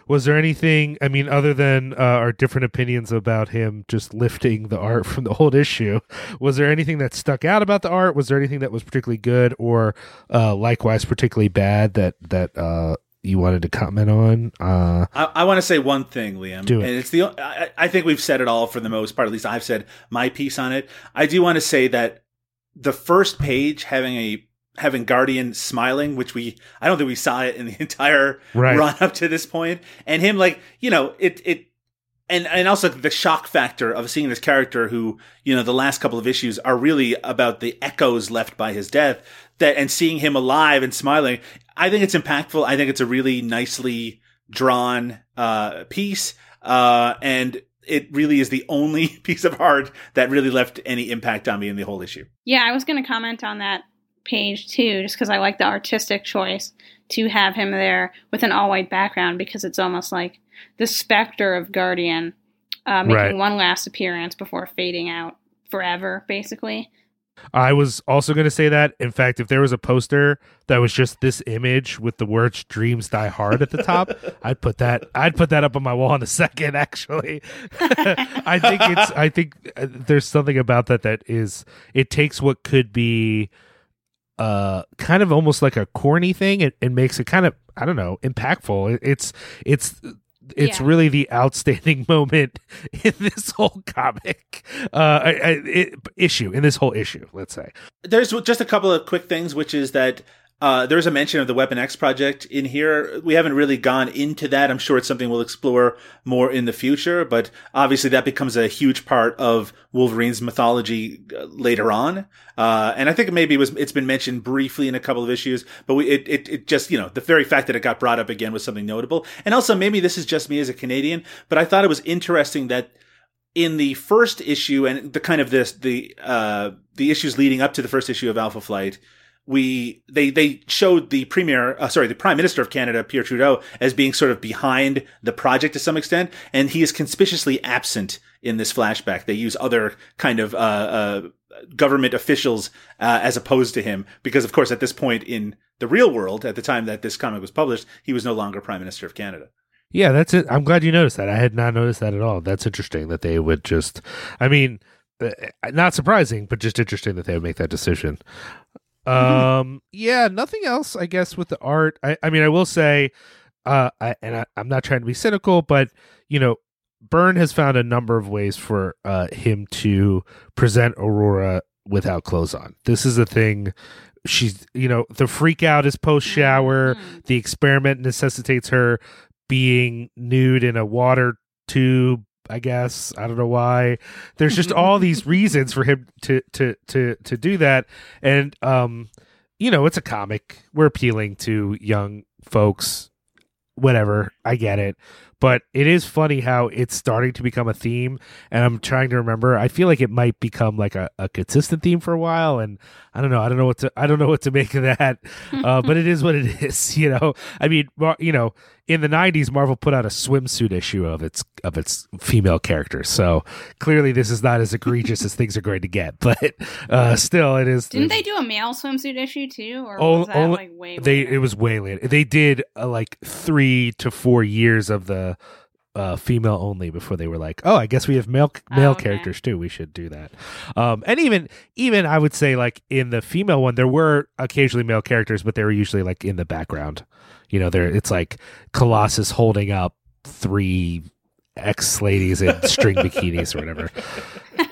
Was there anything? I mean, other than uh, our different opinions about him just lifting the art from the old issue, was there anything that stuck out about the art? Was there anything that was particularly good, or uh, likewise particularly bad that that you wanted to comment on? Uh, I, I want to say one thing, Liam, Do it. and it's the. I, I think we've said it all for the most part. At least I've said my piece on it. I do want to say that the first page having a having Guardian smiling, which we I don't think we saw it in the entire Right. run up to this point, and him like you know it it. And, and also the shock factor of seeing this character who, you know, the last couple of issues are really about the echoes left by his death that, and seeing him alive and smiling. I think it's impactful. I think it's a really nicely drawn, uh, piece. Uh, and it really is the only piece of art that really left any impact on me in the whole issue. Yeah, I was going to comment on that page too, just because I like the artistic choice to have him there with an all white background because it's almost like the specter of Guardian uh, making Right. one last appearance before fading out forever, basically. I was also going to say that. In fact, if there was a poster that was just this image with the words "Dreams Die Hard" at the top, I'd put that. I'd put that up on my wall in a second. Actually, I think it's. I think uh, there's something about that that is. It takes what could be, uh, kind of almost like a corny thing, and, and makes it kind of I don't know impactful. It, it's it's it's Yeah. really the outstanding moment in this whole comic uh I, I, it, issue in this whole issue let's say There's just a couple of quick things, which is that uh, there's a mention of the Weapon X project in here. We haven't really gone into that. I'm sure it's something we'll explore more in the future, but obviously that becomes a huge part of Wolverine's mythology uh, later on. Uh, and I think maybe it was it's been mentioned briefly in a couple of issues, but we, it, it it just you know the very fact that it got brought up again was something notable. And also maybe this is just me as a Canadian, but I thought it was interesting that in the first issue and the kind of this the uh the issues leading up to the first issue of Alpha Flight, we they they showed the premier uh, sorry the prime minister of Canada Pierre Trudeau as being sort of behind the project to some extent, and he is conspicuously absent in this flashback. They use other kind of uh, uh government officials uh, as opposed to him because of course at this point in the real world at the time that this comic was published he was no longer prime minister of Canada. yeah that's it i'm glad you noticed that i had not noticed that at all that's interesting that they would just i mean uh, not surprising but just interesting that they would make that decision um yeah nothing else i guess with the art i, I mean i will say uh I, and I, i'm not trying to be cynical but you know Byrne has found a number of ways for uh, him to present Aurora without clothes on. This is a thing. She's, you know, the freak out is post shower. Mhm. The experiment necessitates her being nude in a water tube. I guess I don't know why. There's just all these reasons for him to to to to do that, and um, you know, it's a comic. We're appealing to young folks. Whatever, I get it but it is funny how it's starting to become a theme and i'm trying to remember i feel like it might become like a, a consistent theme for a while and i don't know i don't know what to i don't know what to make of that uh, but it is what it is you know i mean Mar- you know in the 90s marvel put out a swimsuit issue of its of its female characters so clearly this is not as egregious as things are going to get but uh still it is Didn't they do a male swimsuit issue too, or Oh, was that only- like way? they later? it was way later. They did uh, like three to four years of the uh, female only before they were like, oh, I guess we have male male Oh, okay. characters too. We should do that. Um, and even even I would say like in the female one, there were occasionally male characters, but they were usually like in the background. You know, there it's like Colossus holding up three ex ladies in string bikinis or whatever.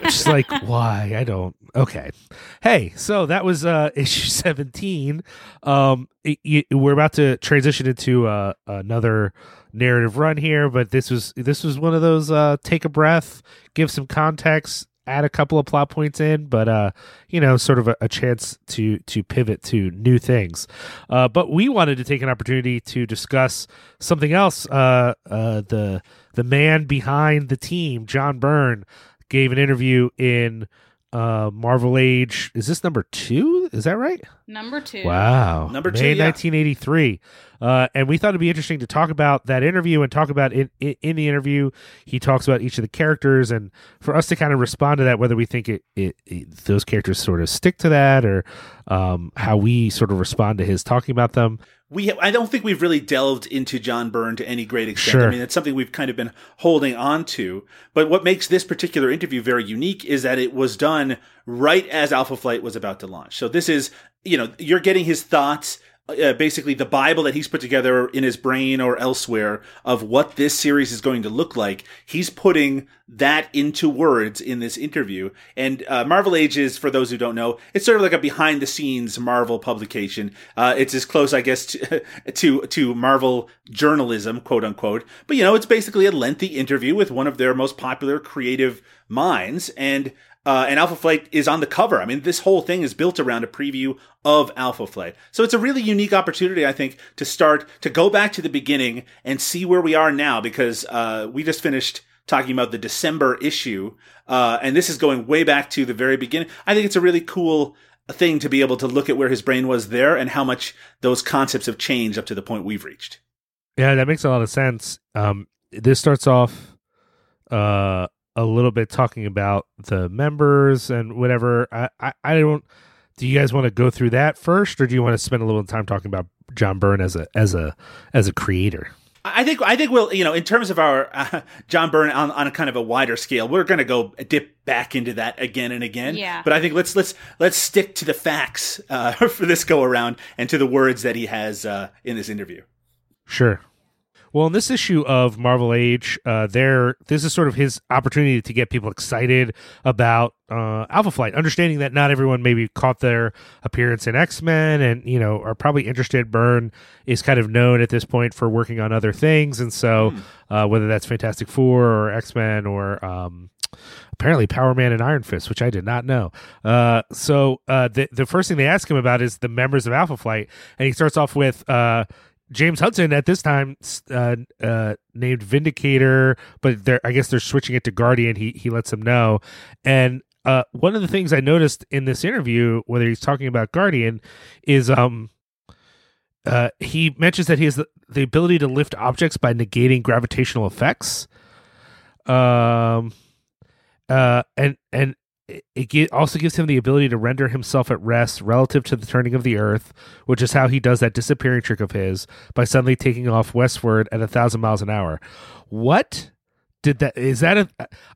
Just like why? I don't. Okay. Hey, so that was uh issue 17. Um it, it- we're about to transition into uh another narrative run here, but this was this was one of those uh take a breath, give some context. add a couple of plot points in, but uh, you know, sort of a, a chance to to pivot to new things. Uh, but we wanted to take an opportunity to discuss something else. Uh, uh, the the man behind the team, John Byrne, gave an interview in uh Marvel Age. Is this number two? Is that right? Number two. Wow. Number May two, yeah. 1983. Uh, and we thought it'd be interesting to talk about that interview and talk about in, in, in the interview. He talks about each of the characters and for us to kind of respond to that, whether we think it, it, it those characters sort of stick to that or um, how we sort of respond to his talking about them. We I don't think we've really delved into John Byrne to any great extent. Sure. I mean, it's something we've kind of been holding on to. But what makes this particular interview very unique is that it was done right as Alpha Flight was about to launch. So this is, you know, you're getting his thoughts. Uh, basically, the Bible that he's put together in his brain or elsewhere of what this series is going to look like. He's putting that into words in this interview. And uh, Marvel Ages, for those who don't know, it's sort of like a behind the scenes Marvel publication. Uh, it's as close, I guess, to, to to Marvel journalism, quote unquote. But you know, it's basically a lengthy interview with one of their most popular creative minds, and uh, and Alpha Flight is on the cover. I mean, this whole thing is built around a preview of Alpha Flight. So it's a really unique opportunity, I think, to start to go back to the beginning and see where we are now, because uh, we just finished talking about the December issue, uh, and this is going way back to the very beginning. I think it's a really cool thing to be able to look at where his brain was there and how much those concepts have changed up to the point we've reached. Yeah, that makes a lot of sense. Um, this starts off uh, a little bit talking about the members and whatever. I, I, I don't. Do you guys want to go through that first, or do you want to spend a little time talking about John Byrne as a as a as a creator? I think I think we'll you know in terms of our uh, John Byrne on, on a kind of a wider scale, we're going to go dip back into that again and again. Yeah. But I think let's let's let's stick to the facts uh, for this go around and to the words that he has uh, in this interview. Sure. Well, in this issue of Marvel Age, uh, there this is sort of his opportunity to get people excited about uh, Alpha Flight, understanding that not everyone maybe caught their appearance in X Men, and you know are probably interested. Byrne is kind of known at this point for working on other things, and so uh, whether that's Fantastic Four or X Men or um, apparently Power Man and Iron Fist, which I did not know. Uh, so uh, the the first thing they ask him about is the members of Alpha Flight, and he starts off with. Uh, James Hudson at this time uh, uh, named Vindicator, but they're, I guess they're switching it to Guardian. He he lets them know, and uh, one of the things I noticed in this interview, whether he's talking about Guardian, is um, uh, he mentions that he has the, the ability to lift objects by negating gravitational effects. Um, uh, and and it, it also gives him the ability to render himself at rest relative to the turning of the earth, which is how he does that disappearing trick of his by suddenly taking off westward at a thousand miles an hour. What did that? Is that a?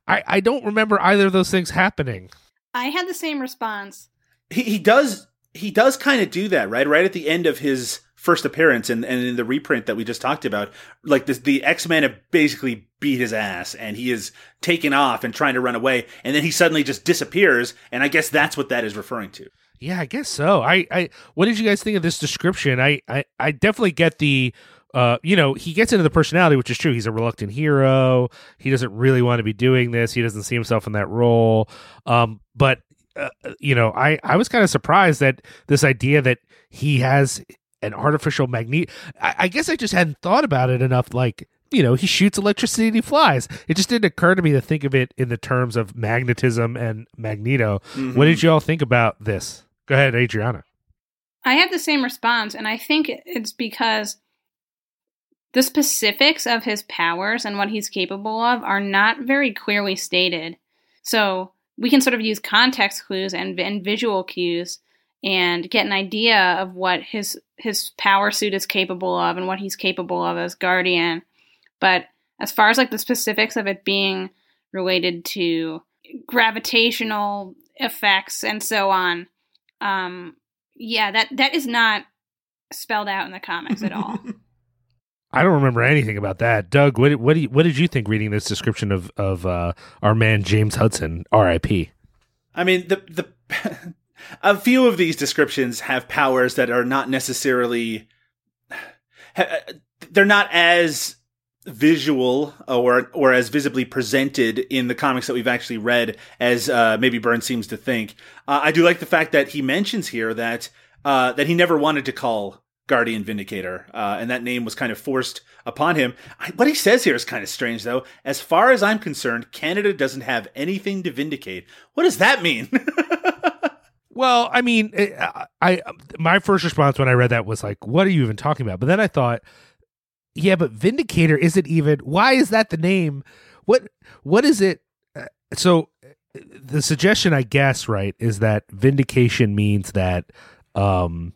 I I don't remember either of those things happening. I had the same response. He he does he does kind of do that right right at the end of his first appearance and, and in the reprint that we just talked about like this, the x-men have basically beat his ass and he is taken off and trying to run away and then he suddenly just disappears and i guess that's what that is referring to Yeah, I guess so. I, I what did you guys think of this description? I, I, I definitely get the uh, you know, he gets into the personality, which is true. He's a reluctant hero. He doesn't really want to be doing this. He doesn't see himself in that role. Um, but uh, you know, I, I was kind of surprised that this idea that he has an artificial magnet. I, I guess I just hadn't thought about it enough. Like, you know, he shoots electricity and he flies. It just didn't occur to me to think of it in the terms of magnetism and Magneto. Mm-hmm. What did you all think about this? Go ahead, Adrianna. I had the same response, and I think it's because the specifics of his powers and what he's capable of are not very clearly stated. So we can sort of use context clues and, and visual cues and get an idea of what his his power suit is capable of and what he's capable of as guardian. But as far as like the specifics of it being related to gravitational effects and so on, um, yeah, that that is not spelled out in the comics at all. I don't remember anything about that. Doug, what what do you, what did you think reading this description of of uh, our man James Hudson, R.I.P. i mean the the a few of these descriptions have powers that are not necessarily they're not as visual or or as visibly presented in the comics that we've actually read as uh, maybe Byrne seems to think. Uh, I do like the fact that he mentions here that uh, that he never wanted to call Guardian Vindicator, uh, and that name was kind of forced upon him. I, what he says here is kind of strange, though. As far as I'm concerned, Canada doesn't have anything to vindicate. What does that mean? Well, I mean, I, I my first response when I read that was like, "What are you even talking about?" But then I thought, yeah, but Vindicator isn't even. Why is that the name? What what is it? Uh, so the suggestion, I guess, right, is that vindication means that um,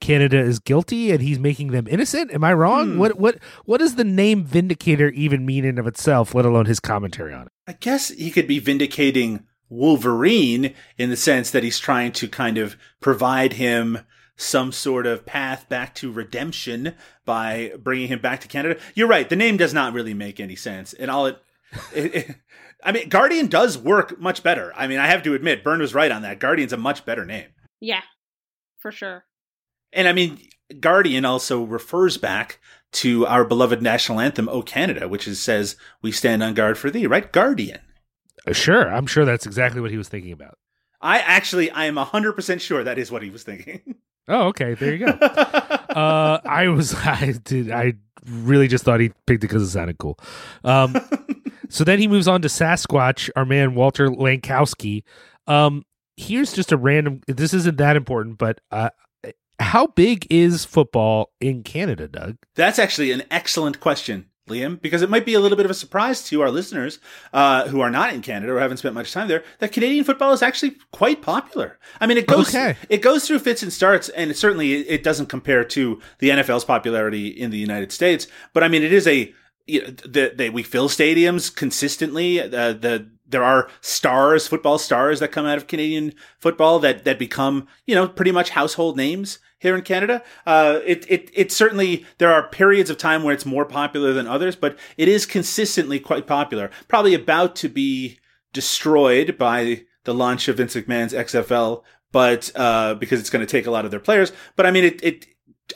Canada is guilty and he's making them innocent. Am I wrong? Hmm. What what what does the name Vindicator even mean in of itself? Let alone his commentary on it. I guess he could be vindicating Wolverine in the sense that he's trying to kind of provide him some sort of path back to redemption by bringing him back to Canada. You're right. The name does not really make any sense. And all it, it, it I mean, Guardian does work much better. I mean, I have to admit, Byrne was right on that. Guardian's a much better name. Yeah, for sure. And I mean, Guardian also refers back to our beloved national anthem, O Canada, which is, says, We stand on guard for thee, right? Guardian. Uh, Sure, I'm sure that's exactly what he was thinking about. I actually, I am 100% sure that is what he was thinking. Oh, okay, there you go. uh, I was, I did, I really just thought he picked it because it sounded cool. Um, so then he moves on to Sasquatch, our man Walter Langkowski. Um, here's just a random. This isn't that important, but uh, how big is football in Canada, Doug? That's actually an excellent question, Liam, because it might be a little bit of a surprise to our listeners uh, who are not in Canada or haven't spent much time there that Canadian football is actually quite popular. I mean, it goes Okay. it goes through fits and starts, and certainly it, it doesn't compare to the NFL's popularity in the United States. But I mean, it is a you know, the, the, we fill stadiums consistently. Uh, the there are stars, football stars that come out of Canadian football that that become you know pretty much household names here in Canada. Uh, it it it certainly there are periods of time where it's more popular than others, but it is consistently quite popular. Probably about to be destroyed by the launch of Vince McMahon's XFL, but uh, because it's going to take a lot of their players. But I mean, it it.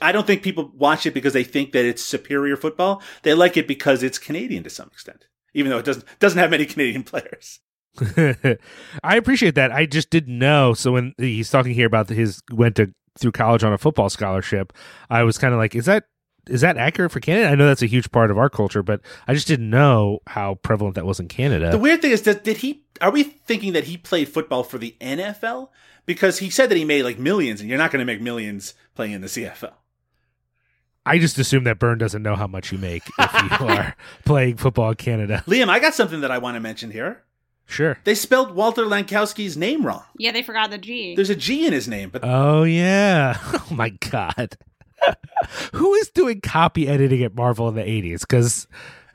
I don't think people watch it because they think that it's superior football. They like it because it's Canadian to some extent, even though it doesn't doesn't have many Canadian players. I appreciate that. I just didn't know. So when he's talking here about his went to through college on a football scholarship, I was kind of like, is that is that accurate for Canada? I know that's a huge part of our culture, but I just didn't know how prevalent that was in Canada. The weird thing is that did he? Are we thinking that he played football for the NFL? Because he said that he made like millions, and you're not going to make millions playing in the CFL. I just assume that Byrne doesn't know how much you make if you are playing football in Canada. Liam, I got something that I want to mention here. Sure. They spelled Walter Langkowski's name wrong. Yeah, they forgot the G. There's a G in his name, but Oh yeah. Oh my god. Who is doing copy editing at Marvel in the 80s? Because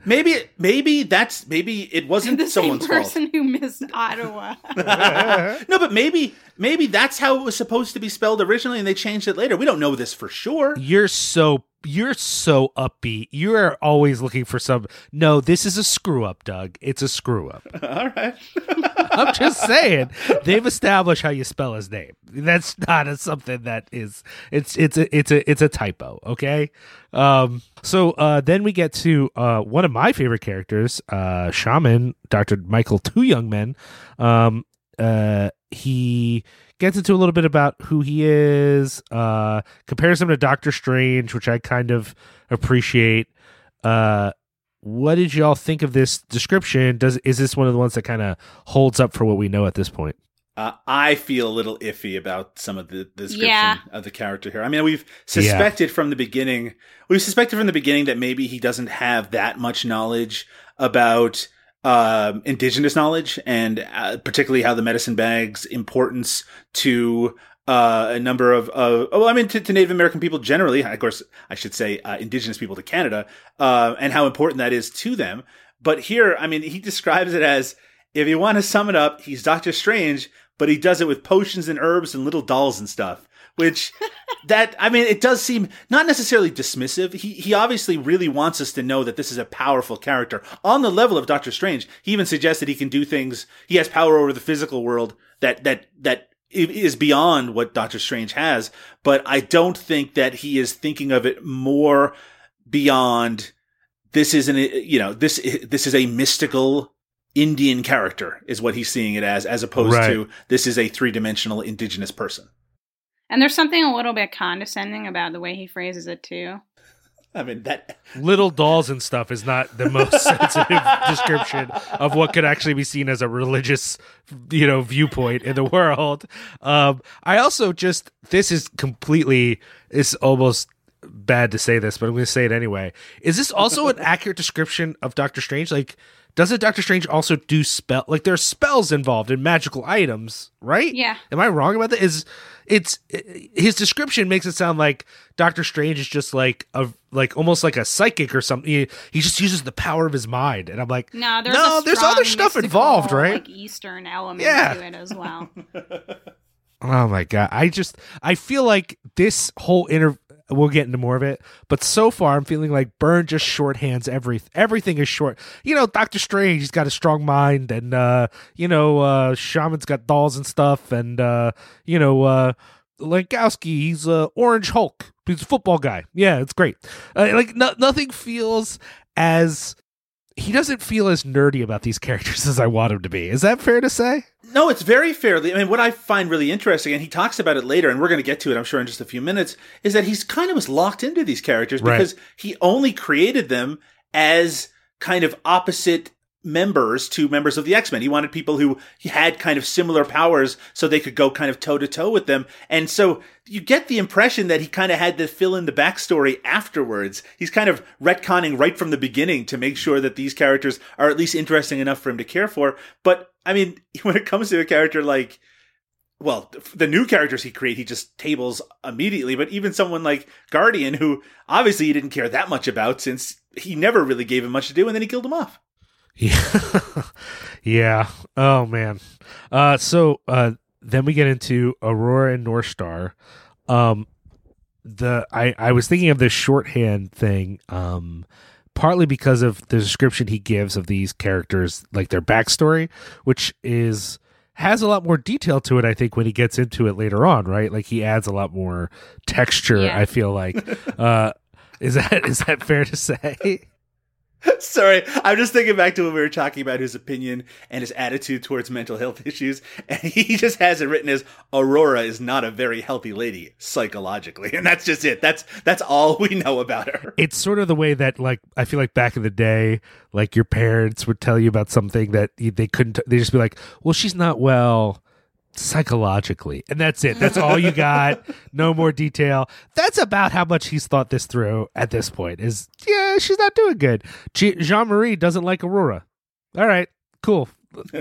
maybe maybe that's maybe it wasn't the same someone's fault. person who missed Ottawa. no, but maybe maybe that's how it was supposed to be spelled originally, and they changed it later. We don't know this for sure. you're so you're so upbeat. You are always looking for some. No, this is a screw up, Doug. It's a screw up. All right. I'm just saying they've established how you spell his name. That's not a, something that is. It's it's a it's a it's a typo. Okay. Um. So uh, then we get to uh, one of my favorite characters, uh, Shaman Doctor Michael Twoyoungmen. Um. Uh. He gets into a little bit about who he is. Uh. Compares him to Doctor Strange, which I kind of appreciate. Uh what did y'all think of this description? Does is this one of the ones that kind of holds up for what we know at this point? Uh, I feel a little iffy about some of the, the description Yeah. of the character here. I mean, we've suspected from the beginning, we've suspected from the beginning that maybe he doesn't have that much knowledge about um, indigenous knowledge and uh, particularly how the medicine bag's importance to uh, a number of, of oh, I mean, to, to Native American people generally, of course, I should say uh, indigenous people to Canada, uh, and how important that is to them. But here, I mean, he describes it as if you want to sum it up, he's Doctor Strange, but he does it with potions and herbs and little dolls and stuff. Which that I mean, it does seem not necessarily dismissive. He he obviously really wants us to know that this is a powerful character on the level of Doctor Strange. He even suggests that he can do things. He has power over the physical world that that that is beyond what Doctor Strange has. But I don't think that he is thinking of it more beyond this is an you know this this is a mystical Indian character is what he's seeing it as, as opposed Right. to this is a three dimensional indigenous person. And there's something a little bit condescending about the way he phrases it too. I mean that little dolls and stuff is not the most sensitive description of what could actually be seen as a religious you know viewpoint in the world. Um i also just this is completely it's almost bad to say this but i'm going to say it anyway. Is this also an accurate description of doctor strange? Like doesn't doctor strange also do spell like there's spells involved in magical items right Yeah. Am I wrong about that? Is it's his description makes it sound like Doctor Strange is just like a like almost like a psychic or something. He, he just uses the power of his mind, and I'm like, No, there's No, there's other stuff involved, right? Like Eastern element Yeah. to it as well. oh my god! I just I feel like this whole inter. We'll get into more of it, but so far I'm feeling like Byrne just shorthands every everything is short. You know, Doctor Strange, he's got a strong mind, and uh, you know, uh, Shaman's got dolls and stuff, and uh, you know, uh, Langkowski, he's uh, Orange Hulk. He's a football guy. Yeah, it's great. Uh, like no, nothing feels as he doesn't feel as nerdy about these characters as I want him to be. Is that fair to say? No, it's very fairly. I mean, what I find really interesting, and he talks about it later, and we're going to get to it, I'm sure, in just a few minutes, is that he's kind of was locked into these characters Right. because he only created them as kind of opposite members to members of the X Men. He wanted people who had kind of similar powers so they could go kind of toe to toe with them. And so you get the impression that he kind of had to fill in the backstory afterwards. He's kind of retconning right from the beginning to make sure that these characters are at least interesting enough for him to care for. But I mean, when it comes to a character like well, the new characters he create, he just tables immediately. But even someone like Guardian, who obviously he didn't care that much about since he never really gave him much to do, and then he killed him off. Yeah. yeah. Oh man. Uh so uh then we get into Aurora and Northstar. Um the I I was thinking of this shorthand thing um partly because of the description he gives of these characters like their backstory which is has a lot more detail to it I think when he gets into it later on, right? Like he adds a lot more texture, Yeah. I feel like. uh is that is that fair to say? Sorry, I'm just thinking back to when we were talking about his opinion and his attitude towards mental health issues, and he just has it written as Aurora is not a very healthy lady psychologically, and that's just it. That's that's all we know about her. it's sort of the way that like i feel like back in the day like your parents would tell you about something that they couldn't they just be like well she's not well psychologically and that's it that's all you got no more detail that's about how much he's thought this through at this point is yeah she's not doing good jeanne-marie doesn't like aurora all right cool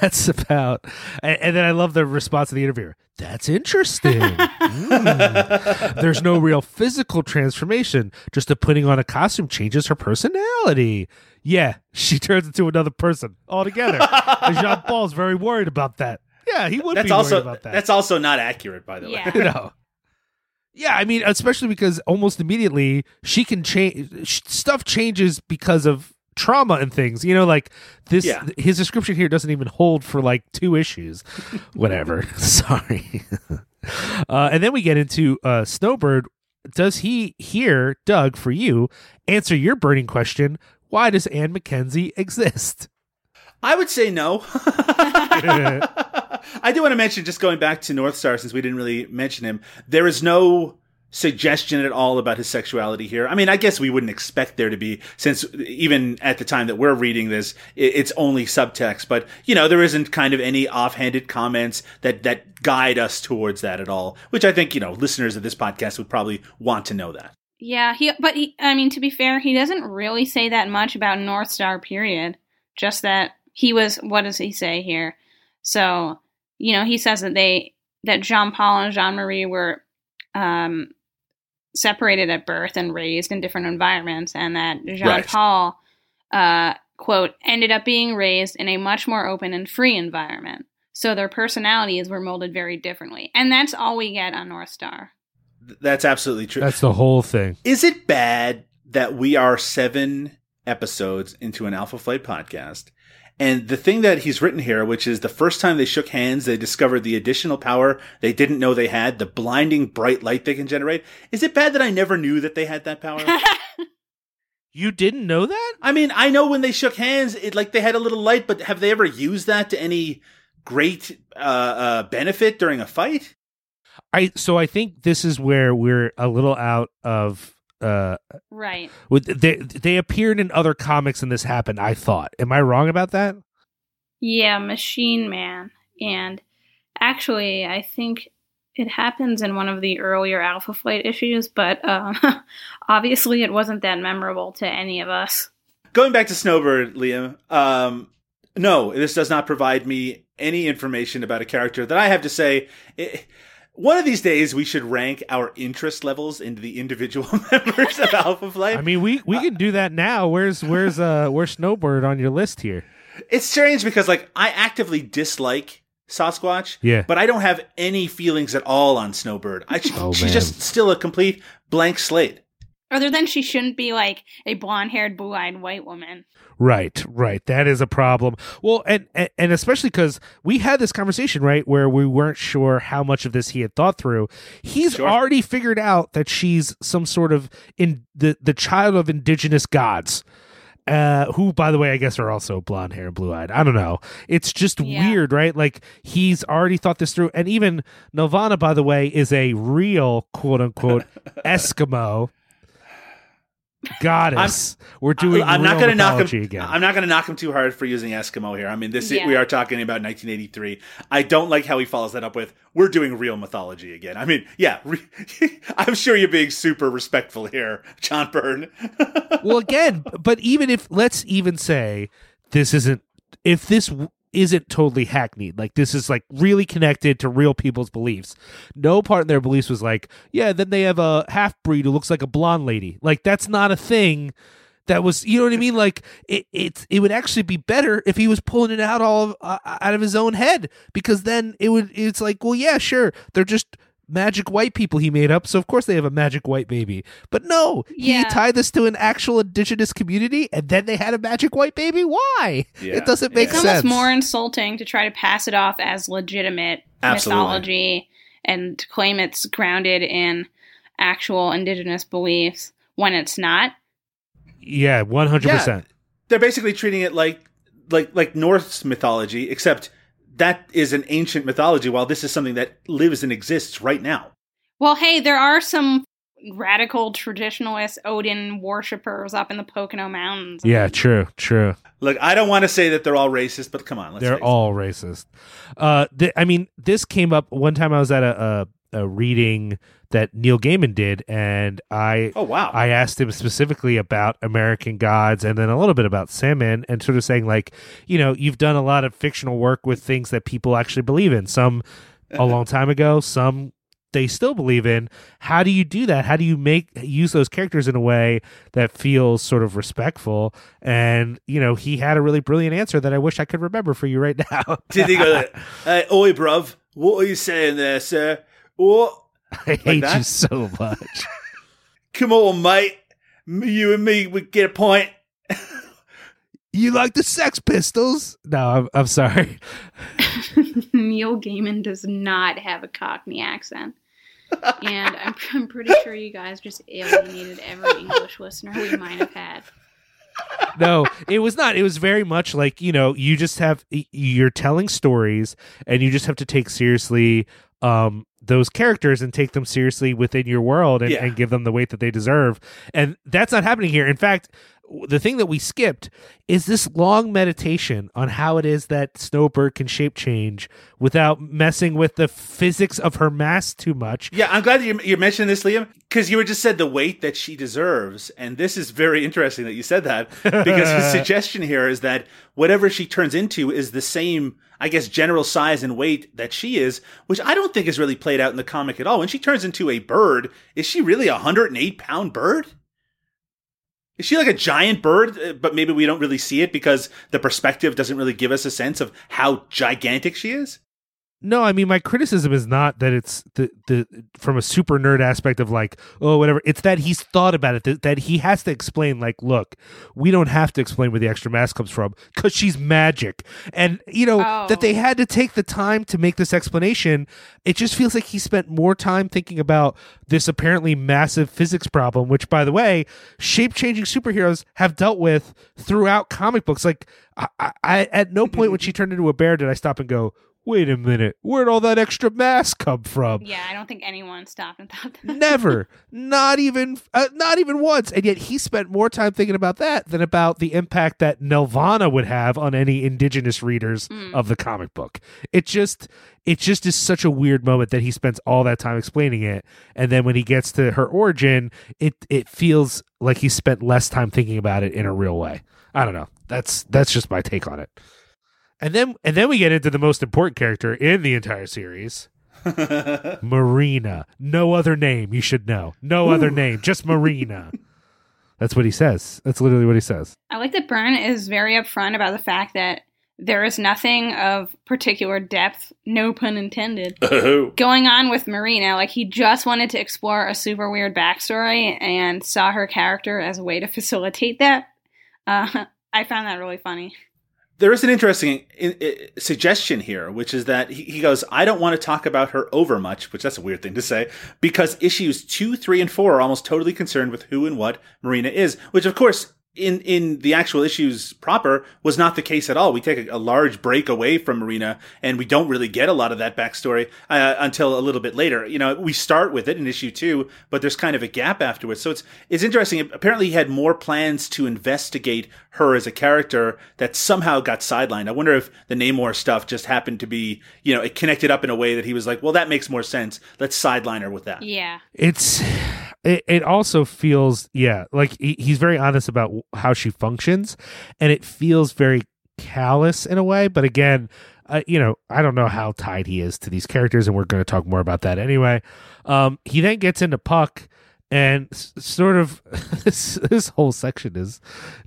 that's about and, and then i love the response of the interviewer that's interesting Mm. there's no real physical transformation. Just the putting on a costume changes her personality. Yeah, she turns into another person altogether. and Jean Paul's very worried about that. Yeah, he would That's be worried also about that. that's also not accurate, by the Yeah. way. you know. Yeah, I mean, especially because almost immediately she can change. Stuff changes because of trauma and things. You know, like this. Yeah. His description here doesn't even hold for like two issues. Whatever. Sorry. uh, and then we get into uh, Snowbird. Does he here, Doug, for you, answer your burning question? Why does Anne McKenzie exist? I would say no. I do want to mention, just going back to Northstar, since we didn't really mention him, there is no suggestion at all about his sexuality here. I mean, I guess we wouldn't expect there to be, since even at the time that we're reading this, it's only subtext. But you know, there isn't kind of any offhanded comments that that guide us towards that at all. Which I think you know, listeners of this podcast would probably want to know that. Yeah, he but he I mean to be fair, he doesn't really say that much about Northstar period. Just that he was what does he say here? So, you know, he says that they that Jean Paul and Jeanne-Marie were um separated at birth and raised in different environments and that Jean Right. Paul uh quote ended up being raised in a much more open and free environment. So their personalities were molded very differently. And that's all we get on Northstar. That's absolutely true. That's the whole thing. Is it bad that we are seven episodes into an Alpha Flight podcast? And the thing that he's written here, which is the first time they shook hands, they discovered the additional power they didn't know they had, the blinding bright light they can generate. Is it bad that I never knew that they had that power? You didn't know that? I mean, I know when they shook hands, it like they had a little light, but have they ever used that to any great uh, uh, benefit during a fight? I so I think this is where we're a little out of uh Right. with they they appeared in other comics and this happened, I thought. Am I wrong about that? Yeah, Machine Man. And actually, I think it happens in one of the earlier Alpha Flight issues, but um, obviously it wasn't that memorable to any of us. Going back to Snowbird, Liam, um, no, this does not provide me any information about a character that I have to say. It, one of these days, we should rank our interest levels into the individual members of Alpha Flight. I mean, we we can do that now. Where's where's uh where's Snowbird on your list here? it's strange because, like, I actively dislike Sasquatch, Yeah. but I don't have any feelings at all on Snowbird. I, Oh, she's just still a complete blank slate. Other than she shouldn't be like a blonde haired, blue eyed white woman. Right, right. That is a problem. Well, and and, and especially because we had this conversation, right, where we weren't sure how much of this he had thought through. He's Sure. already figured out that she's some sort of in the the child of indigenous gods. Uh, who, by the way, I guess are also blonde hair and blue eyed. I don't know. It's just Yeah. weird, right? Like he's already thought this through. And even Nelvana, by the way, is a real quote unquote Eskimo goddess. We're doing. I'm not going to knock him. again. I'm not going to knock him too hard for using Eskimo here. I mean, this Yeah. we are talking about 1983. I don't like how he follows that up with "We're doing real mythology again." I mean, yeah, re- I'm sure you're being super respectful here, John Byrne. well again but even if let's even say this isn't if this w- isn't totally hackneyed. Like this is like really connected to real people's beliefs. No part in their beliefs was like yeah then they have a half breed who looks like a blonde lady. Like that's not a thing that was you know what i mean? Like it it, it would actually be better if he was pulling it out all of, uh, out of his own head because then it would it's like well yeah sure they're just magic white people he made up so of course they have a magic white baby but no he Yeah. tied this to an actual indigenous community and then they had a magic white baby why Yeah, it doesn't make It's yeah. sense almost more insulting to try to pass it off as legitimate Absolutely. mythology and claim it's grounded in actual indigenous beliefs when it's not. yeah 100% They're basically treating it like like like Norse mythology, except that is an ancient mythology, while this is something that lives and exists right now. Well, hey, there are some radical traditionalist Odin worshippers up in the Pocono Mountains. yeah true true Look, I don't want to say that they're all racist, but come on, let's they're face it. all racist uh th- i mean this came up one time i was at a, a, a reading that neil gaiman did and i Oh wow! I asked him specifically about American Gods and then a little bit about Sandman and sort of saying like, you know, you've done a lot of fictional work with things that people actually believe in. Some a uh-huh. long time ago, some they still believe in. How do you do that? How do you make use those characters in a way that feels sort of respectful? And you know, he had a really brilliant answer that I wish I could remember for you right now. Did he go? Hey, oi, bruv, what are you saying there, sir? What? I hate you so much. Come on, mate. You and me, we get a point. you like the Sex Pistols? No, I'm, I'm sorry. Neil Gaiman does not have a Cockney accent. and I'm, I'm pretty sure you guys just alienated every English listener we might have had. no, it was not. It was very much like you know, you just have you're telling stories, and you just have to take seriously um those characters and take them seriously within your world and, Yeah. and give them the weight that they deserve. And that's not happening here. In fact, the thing that we skipped is this long meditation on how it is that Snowbird can shape change without messing with the physics of her mass too much. Yeah, I'm glad that you, you mentioned this, Liam, because you were just said the weight that she deserves, and this is very interesting that you said that because his suggestion here is that whatever she turns into is the same, I guess, general size and weight that she is, which I don't think is really played out in the comic at all. When she turns into a bird, is she really a 108 pound bird? Is she like a giant bird, uh, but maybe we don't really see it because the perspective doesn't really give us a sense of how gigantic she is? No, I mean my criticism is not that it's the the from a super nerd aspect of like oh whatever. It's that he's thought about it that, that he has to explain like look, we don't have to explain where the extra mass comes from because she's magic, and you know Oh. that they oh. had to take the time to make this explanation. It just feels like he spent more time thinking about this apparently massive physics problem, which by the way, shape changing superheroes have dealt with throughout comic books. Like I, I, I at no point when she turned into a bear did I stop and go wait a minute, where'd all that extra mass come from? Yeah, I don't think anyone stopped and thought that. Never, not even, uh, not even once. And yet he spent more time thinking about that than about the impact that Nelvana would have on any indigenous readers Mm. of the comic book. It just, it just is such a weird moment that he spends all that time explaining it, and then when he gets to her origin, it it feels like he spent less time thinking about it in a real way. I don't know. That's that's just my take on it. And then and then we get into the most important character in the entire series, Marina. No other name you should know. No other name, just Marina. That's what he says. That's literally what he says. I like that Byrne is very upfront about the fact that there is nothing of particular depth, no pun intended, Oh. going on with Marina. Like he just wanted to explore a super weird backstory and saw her character as a way to facilitate that. Uh, I found that really funny. There is an interesting suggestion here, which is that he, he goes, I don't want to talk about her over much, which that's a weird thing to say, because issues two, three, and four are almost totally concerned with who and what Marina is, which of course, in, in the actual issues proper was not the case at all. We take a, a large break away from Marina and we don't really get a lot of that backstory uh, until a little bit later. You know, we start with it in issue two, but there's kind of a gap afterwards. So it's, it's interesting. Apparently he had more plans to investigate her as a character that somehow got sidelined. I wonder if the Namor stuff just happened to be, you know, it connected up in a way that he was like, well, that makes more sense. Let's sideline her with that. Yeah. It's it, it also feels yeah, like he, he's very honest about how she functions and it feels very callous in a way, but again, uh, you know, I don't know how tied he is to these characters and we're going to talk more about that anyway. Um he then gets into Puck and s- sort of this this whole section is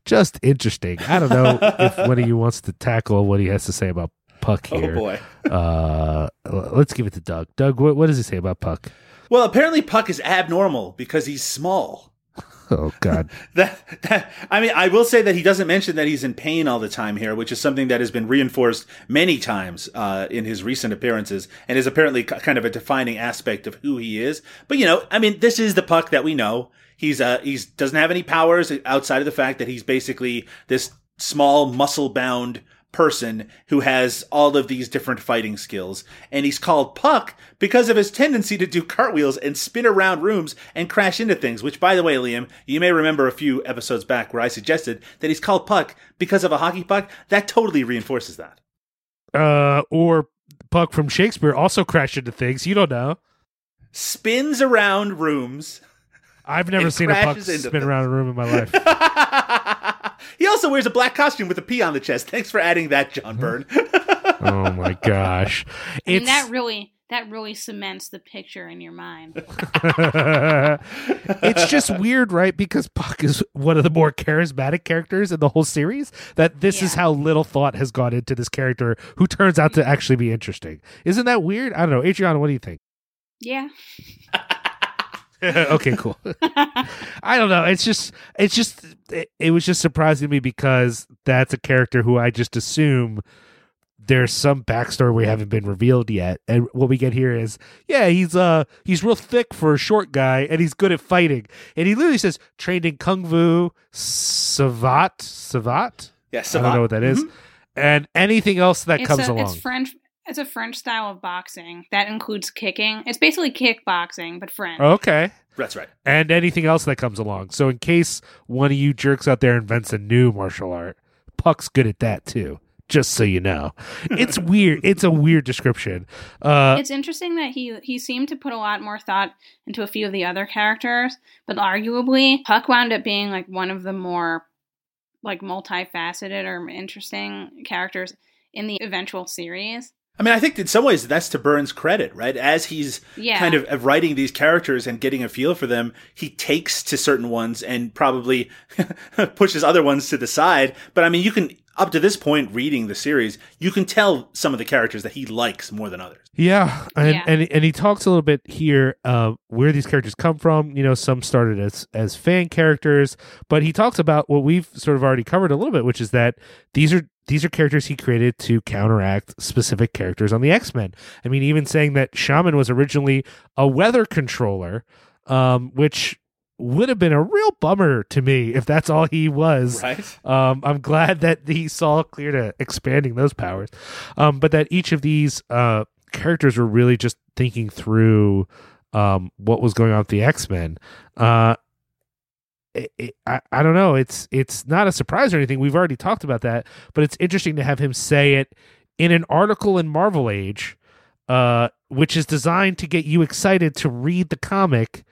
just interesting. I don't know if one of you wants to tackle what he has to say about Puck here Oh here. boy. Uh, let's give it to Doug. Doug, what, what does he say about Puck? Well, apparently Puck is abnormal because he's small. Oh God, That, that I mean, I will say that he doesn't mention that he's in pain all the time here, which is something that has been reinforced many times uh, in his recent appearances, and is apparently kind of a defining aspect of who he is. But you know, I mean, this is the Puck that we know. He's uh, he's doesn't have any powers outside of the fact that he's basically this small, muscle-bound person who has all of these different fighting skills. And he's called Puck because of his tendency to do cartwheels and spin around rooms and crash into things, which by the way, Liam, you may remember a few episodes back where I suggested that he's called Puck because of a hockey puck. That totally reinforces that. uh, or Puck from Shakespeare also crashed into things. You don't know. Spins around rooms. I've never seen a Puck spin things. around a room in my life. he also wears a black costume with a P on the chest. Thanks for adding that, John mm-hmm. Byrne. oh my gosh, I mean, that really that really cements the picture in your mind. it's just weird, right? Because Puck is one of the more charismatic characters in the whole series. That this is how little thought has gone into this character, who turns out to mm-hmm. actually be interesting. Isn't that weird? I don't know, Adrianna. What do you think? Yeah. okay, cool. I don't know. It's just, it's just, it, it was just surprising to me because that's a character who I just assume there's some backstory we haven't been revealed yet. And what we get here is, yeah, he's uh he's real thick for a short guy, and he's good at fighting. And he literally says trained in kung fu, savate, savate. yeah, I don't know what that is. And anything else that it's comes a, along. It's French. It's a French style of boxing that includes kicking. It's basically kickboxing, but French. okay. That's right. and anything else that comes along. So in case one of you jerks out there invents a new martial art, Puck's good at that too. Just so you know, it's weird. It's a weird description. Uh, it's interesting that he he seemed to put a lot more thought into a few of the other characters, but arguably Puck wound up being like one of the more like multifaceted or interesting characters in the eventual series. I mean, I think in some ways that's to Byrne's credit, right? As he's Yeah. kind of, of writing these characters and getting a feel for them, he takes to certain ones and probably pushes other ones to the side. But I mean, you can up to this point, reading the series, you can tell some of the characters that he likes more than others. Yeah, and Yeah. and, and he talks a little bit here uh, where these characters come from. You know, some started as as fan characters, but he talks about what we've sort of already covered a little bit, which is that these are these are characters he created to counteract specific characters on the X Men. I mean, even saying that Shaman was originally a weather controller, um, which would have been a real bummer to me if that's all he was. Right? Um, I'm glad that he saw clear to expanding those powers, um, but that each of these uh, characters were really just thinking through um, what was going on with the X Men. Uh, it, it, I, I don't know. It's it's not a surprise or anything. We've already talked about that, but it's interesting to have him say it in an article in Marvel Age, uh, which is designed to get you excited to read the comic.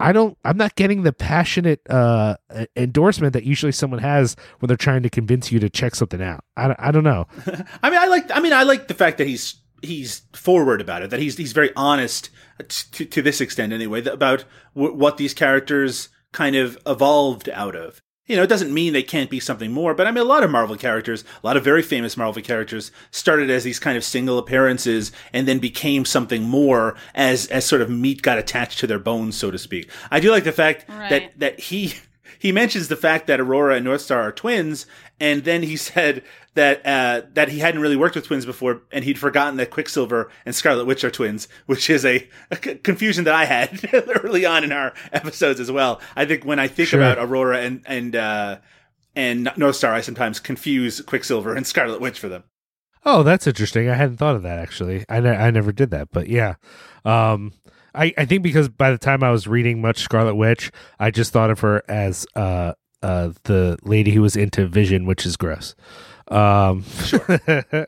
I don't. I'm not getting the passionate uh, endorsement that usually someone has when they're trying to convince you to check something out. I, I don't know. I mean, I like. I mean, I like the fact that he's he's forward about it. That he's he's very honest to, to this extent, anyway, about w- what these characters kind of evolved out of. You know, it doesn't mean they can't be something more, but I mean, a lot of Marvel characters, a lot of very famous Marvel characters, started as these kind of single appearances and then became something more as as sort of meat got attached to their bones, so to speak. I do like the fact Right. that that he he mentions the fact that Aurora and Northstar are twins, and then he said that uh, that he hadn't really worked with twins before, and he'd forgotten that Quicksilver and Scarlet Witch are twins, which is a, a c- confusion that I had early on in our episodes as well. I think when I think Sure. about Aurora and and uh, and Northstar, I sometimes confuse Quicksilver and Scarlet Witch for them. Oh, that's interesting. I hadn't thought of that actually. I ne- I never did that, but yeah. Um, I I think because by the time I was reading much Scarlet Witch, I just thought of her as uh uh the lady who was into Vision, which is gross. Um, Sure.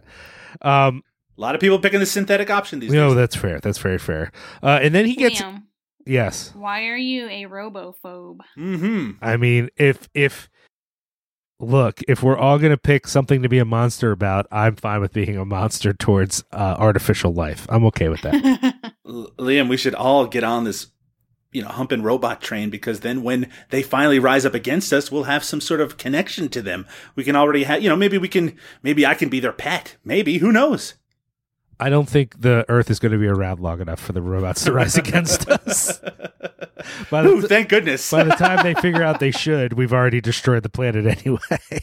um, A lot of people picking the synthetic option these no, days. that's fair. That's very fair. Uh, and then he gets Liam, yes. why are you a robophobe? Mm-hmm. I mean, if if look, if we're all gonna pick something to be a monster about, I'm fine with being a monster towards uh, artificial life. I'm okay with that. L- Liam, we should all get on this, you know, humping robot train because then when they finally rise up against us, we'll have some sort of connection to them. We can already have, you know, maybe we can, maybe I can be their pet. Maybe, who knows? I don't think the Earth is going to be around long enough for the robots to rise against us. By Ooh, the, thank goodness. by the time they figure out they should, we've already destroyed the planet anyway.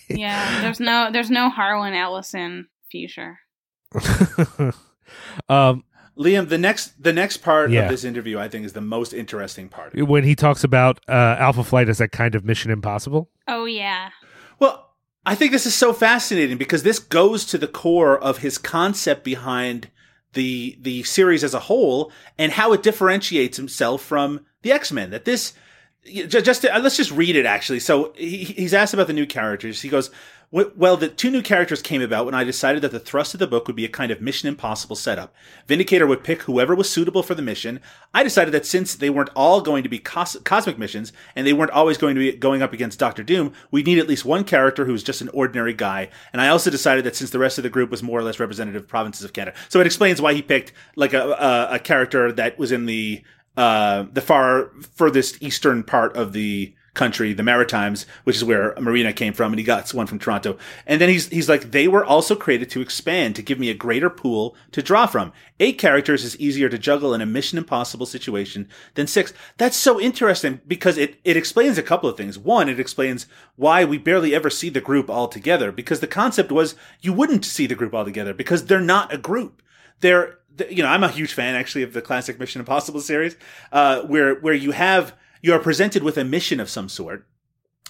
yeah, there's no there's no Harlan Ellison future. um, Liam, the next, the next part Yeah. of this interview, I think, is the most interesting part. when he talks about uh, Alpha Flight as that kind of Mission Impossible. Oh yeah. Well, I think this is so fascinating because this goes to the core of his concept behind the the series as a whole and how it differentiates himself from the X Men. That this ju- just to, uh, let's just read it actually. So he, he's asked about the new characters. He goes, "W- "Well, the two new characters came about when I decided that the thrust of the book would be a kind of Mission Impossible setup. Vindicator would pick whoever was suitable for the mission. I decided that since they weren't all going to be cos- cosmic missions and they weren't always going to be going up against Doctor Doom, we'd need at least one character who's just an ordinary guy. And I also decided that since the rest of the group was more or less representative of provinces of Canada, so it explains why he picked like a a, a character that was in the uh, the far furthest eastern part of the country, the Maritimes, which is where Marina came from, and he got one from Toronto. And then he's he's like, they were also created to expand, to give me a greater pool to draw from. Eight characters is easier to juggle in a Mission Impossible situation than six. That's so interesting because it it explains a couple of things. One, it explains why we barely ever see the group all together because the concept was you wouldn't see the group all together because they're not a group they're you know i'm a huge fan actually of the classic mission impossible series uh, where where you have you are presented with a mission of some sort.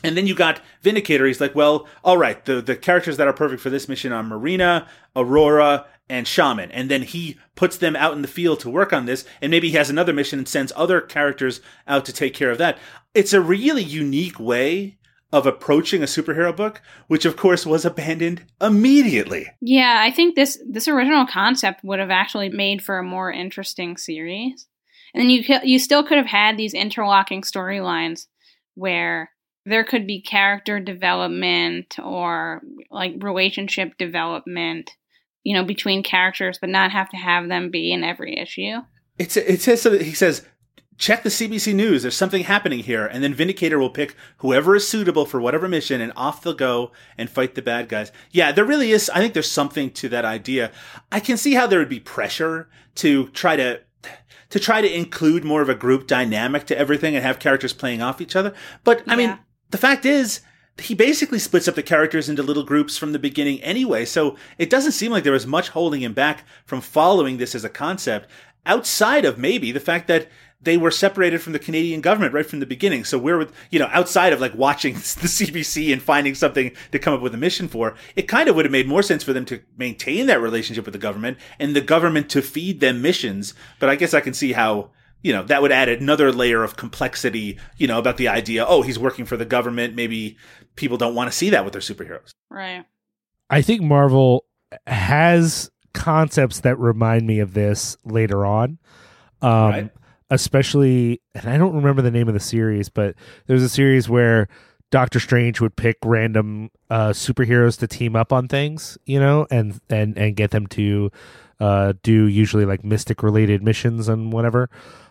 And then you got vindicator. He's like well all right the the characters that are perfect for this mission are marina aurora and shaman. And then he puts them out in the field to work on this. And maybe he has another mission and sends other characters out to take care of that. It's a really unique way of approaching a superhero book which of course was abandoned immediately. Yeah, I think this this original concept would have actually made for a more interesting series. And you you still could have had these interlocking storylines where there could be character development or like relationship development, you know, between characters, but not have to have them be in every issue. It's it says so he says check the CBC News. There's something happening here. And then Vindicator will pick whoever is suitable for whatever mission and off they'll go and fight the bad guys. Yeah, there really is. I think there's something to that idea. I can see how there would be pressure to try to to try to include more of a group dynamic to everything and have characters playing off each other. But I mean, the fact is, he basically splits up the characters into little groups from the beginning anyway. So it doesn't seem like there was much holding him back from following this as a concept outside of maybe the fact that they were separated from the Canadian government right from the beginning. So we're, you know, outside of like watching the CBC and finding something to come up with a mission for, it kind of would have made more sense for them to maintain that relationship with the government and the government to feed them missions. But I guess I can see how, you know, that would add another layer of complexity, you know, about the idea, oh, he's working for the government. Maybe people don't want to see that with their superheroes. Right. I think Marvel has concepts that remind me of this later on. Um, right. Especially, and I don't remember the name of the series, but there's a series where Doctor Strange would pick random uh, superheroes to team up on things, you know, and and and get them to uh, do usually like mystic related missions and whatever.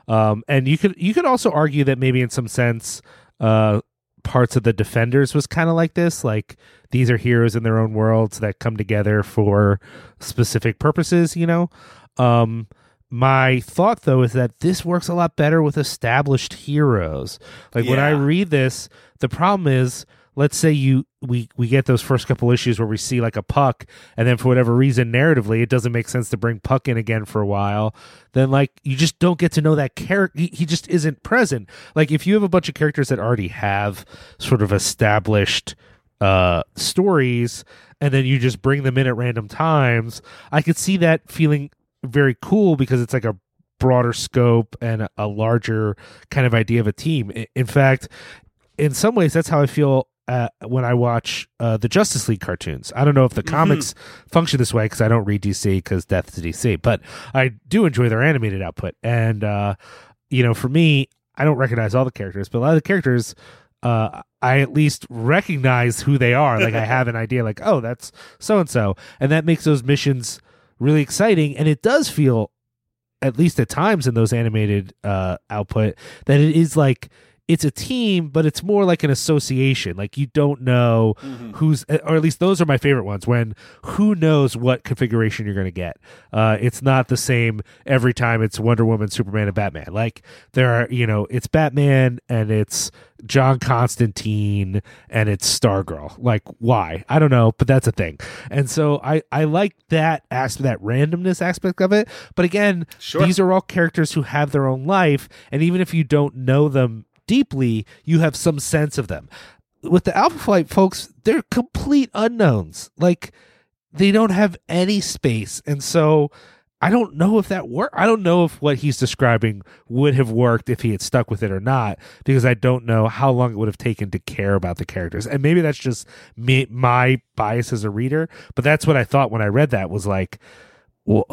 Um, and you could you could also argue that maybe in some sense, uh, parts of the Defenders was kind of like this. Like these are heroes in their own worlds that come together for specific purposes, you know? Um, my thought though is that this works a lot better with established heroes. Like yeah. when I read this, the problem is let's say you we we get those first couple issues where we see like a puck and then for whatever reason narratively it doesn't make sense to bring puck in again for a while then like you just don't get to know that character he, he just isn't present like if you have a bunch of characters that already have sort of established uh stories and then you just bring them in at random times i could see that feeling very cool because it's like a broader scope and a larger kind of idea of a team. In fact, in some ways, that's how I feel uh, when I watch uh, the Justice League cartoons. I don't know if the mm-hmm. comics function this way because I don't read DC because death to DC, but I do enjoy their animated output. And, uh, you know, for me, I don't recognize all the characters, but a lot of the characters, uh, I at least recognize who they are. Like I have an idea, like, oh, that's so and so. And that makes those missions really exciting. And it does feel, at least at times in those animated uh, output, that it is like, it's a team, but it's more like an association. Like you don't know mm-hmm. who's, or at least those are my favorite ones. When who knows what configuration you're going to get. Uh, it's not the same every time. It's Wonder Woman, Superman, and Batman. Like there are, you know, it's Batman and it's John Constantine and it's Stargirl. Like why? I don't know, but that's a thing. And so I I like that aspect, that randomness aspect of it. But again, sure. these are all characters who have their own life, and even if you don't know them deeply, you have some sense of them. With the Alpha Flight folks, they're complete unknowns. Like they don't have any space. And so I don't know if that worked. I don't know if what he's describing would have worked if he had stuck with it or not, because I don't know how long it would have taken to care about the characters. And maybe that's just me, my bias as a reader, but that's what I thought when I read that was like, well,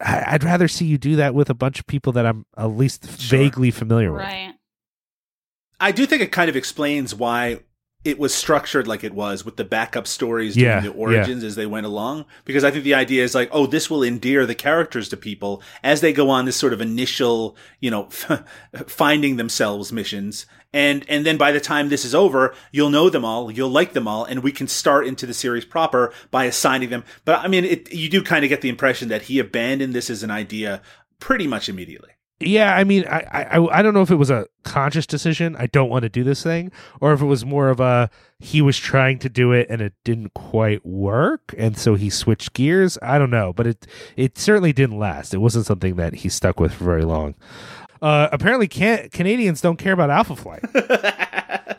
I'd rather see you do that with a bunch of people that I'm at least sure. vaguely familiar with. Right. I do think it kind of explains why it was structured like it was with the backup stories yeah, the origins yeah. as they went along. Because I think the idea is like, oh, this will endear the characters to people as they go on this sort of initial, you know, finding themselves missions. And, and then by the time this is over, you'll know them all, you'll like them all, and we can start into the series proper by assigning them. But I mean, it, you do kind of get the impression that he abandoned this as an idea pretty much immediately yeah, I mean, I, I I don't know if it was a conscious decision. I don't want to do this thing, or if it was more of a he was trying to do it and it didn't quite work, and so he switched gears. I don't know, but it it certainly didn't last. It wasn't something that he stuck with for very long. Uh, apparently, can- Canadians don't care about Alpha Flight.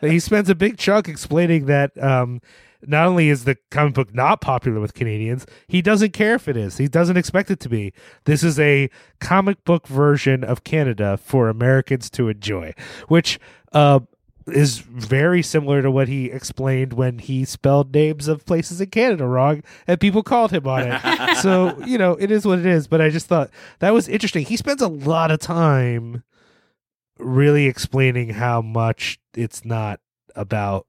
he spends a big chunk explaining that um, not only is the comic book not popular with Canadians, he doesn't care if it is. He doesn't expect it to be. This is a comic book version of Canada for Americans to enjoy, which uh, is very similar to what he explained when he spelled names of places in Canada wrong and people called him on it. so, you know, it is what it is. But I just thought that was interesting. He spends a lot of time really explaining how much it's not about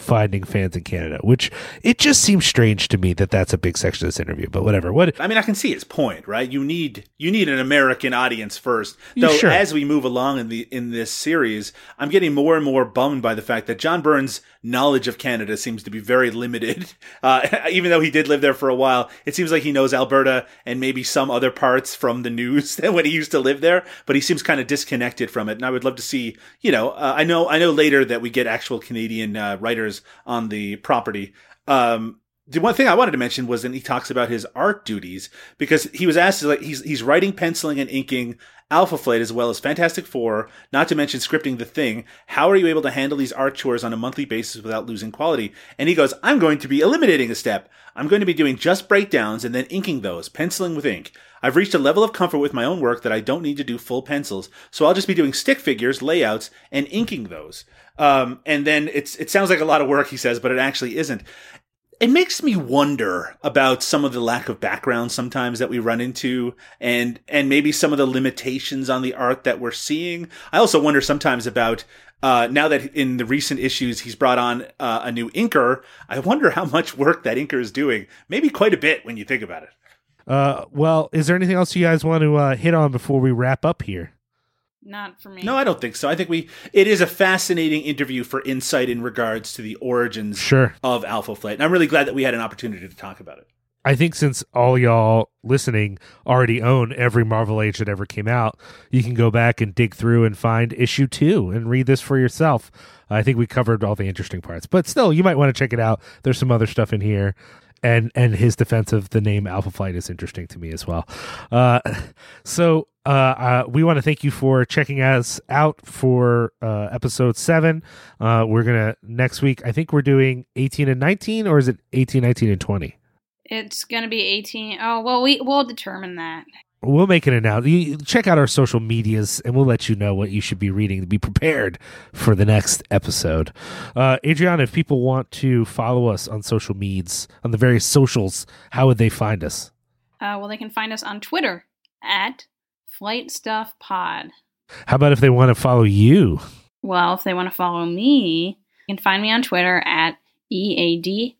finding fans in Canada, which it just seems strange to me that that's a big section of this interview. But whatever. What I mean, I can see his point, right? You need you need an American audience first. Though sure. as we move along in the in this series, I'm getting more and more bummed by the fact that John Byrne's knowledge of Canada seems to be very limited. Uh, even though he did live there for a while, it seems like he knows Alberta and maybe some other parts from the news when he used to live there. But he seems kind of disconnected from it, and I would love to see. You know, uh, I know I know later that we get actual Canadian uh, writers on the property. Um, the one thing I wanted to mention was that he talks about his art duties because he was asked like he's he's writing, penciling, and inking Alpha Flight as well as Fantastic Four, not to mention scripting the thing. How are you able to handle these art chores on a monthly basis without losing quality? And he goes, I'm going to be eliminating a step. I'm going to be doing just breakdowns and then inking those, penciling with ink. I've reached a level of comfort with my own work that I don't need to do full pencils, so I'll just be doing stick figures, layouts, and inking those. Um, and then it's it sounds like a lot of work, he says, but it actually isn't it makes me wonder about some of the lack of background sometimes that we run into and and maybe some of the limitations on the art that we're seeing. I also wonder sometimes about uh, now that in the recent issues he's brought on uh, a new inker i wonder how much work that inker is doing. Maybe quite a bit when you think about it. Uh, well, is there anything else you guys want to uh, hit on before we wrap up here? Not for me. no i don't think so i think we it is a fascinating interview for insight in regards to the origins Sure. of alpha flight and i'm really glad that we had an opportunity to talk about it I think since all y'all listening already own every Marvel Age that ever came out, you can go back and dig through and find issue two and read this for yourself. I think we covered all the interesting parts, but still, you might want to check it out. There's some other stuff in here. And and his defense of the name Alpha Flight is interesting to me as well. Uh, so uh, uh, we want to thank you for checking us out for uh, episode seven. Uh, we're gonna next week. I think we're doing 18 and 19, or is it 18, 19, and 20? It's gonna be eighteen. Oh well, we we'll determine that. We'll make an announcement. Check out our social medias, and we'll let you know what you should be reading to be prepared for the next episode. Uh, Adrianna, if people want to follow us on social medias, on the various socials, how would they find us? Uh, well, they can find us on Twitter at Flight Stuff Pod. How about if they want to follow you? Well, if they want to follow me, you can find me on Twitter at EADXBB.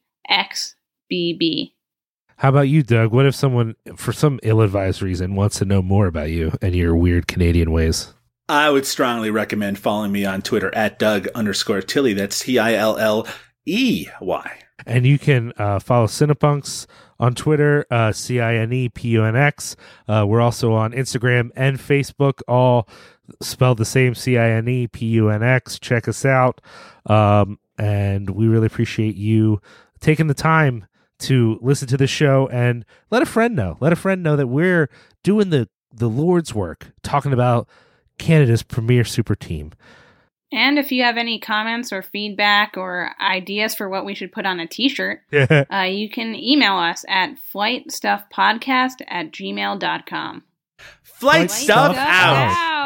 How about you, Doug? What if someone, for some ill-advised reason, wants to know more about you and your weird Canadian ways? I would strongly recommend following me on Twitter at Doug underscore Tilley. That's T I L L E Y. And you can uh, follow Cinepunx on Twitter, uh, C I N E P U N X. Uh, we're also on Instagram and Facebook, all spelled the same C I N E P U N X. Check us out. Um, and we really appreciate you taking the time to listen to the show and let a friend know. Let a friend know that we're doing the, the Lord's work, talking about Canada's premier super team. And if you have any comments or feedback or ideas for what we should put on a t shirt, uh, you can email us at flightstuffpodcast at gmail.com. Flight, Flight stuff, stuff out. out.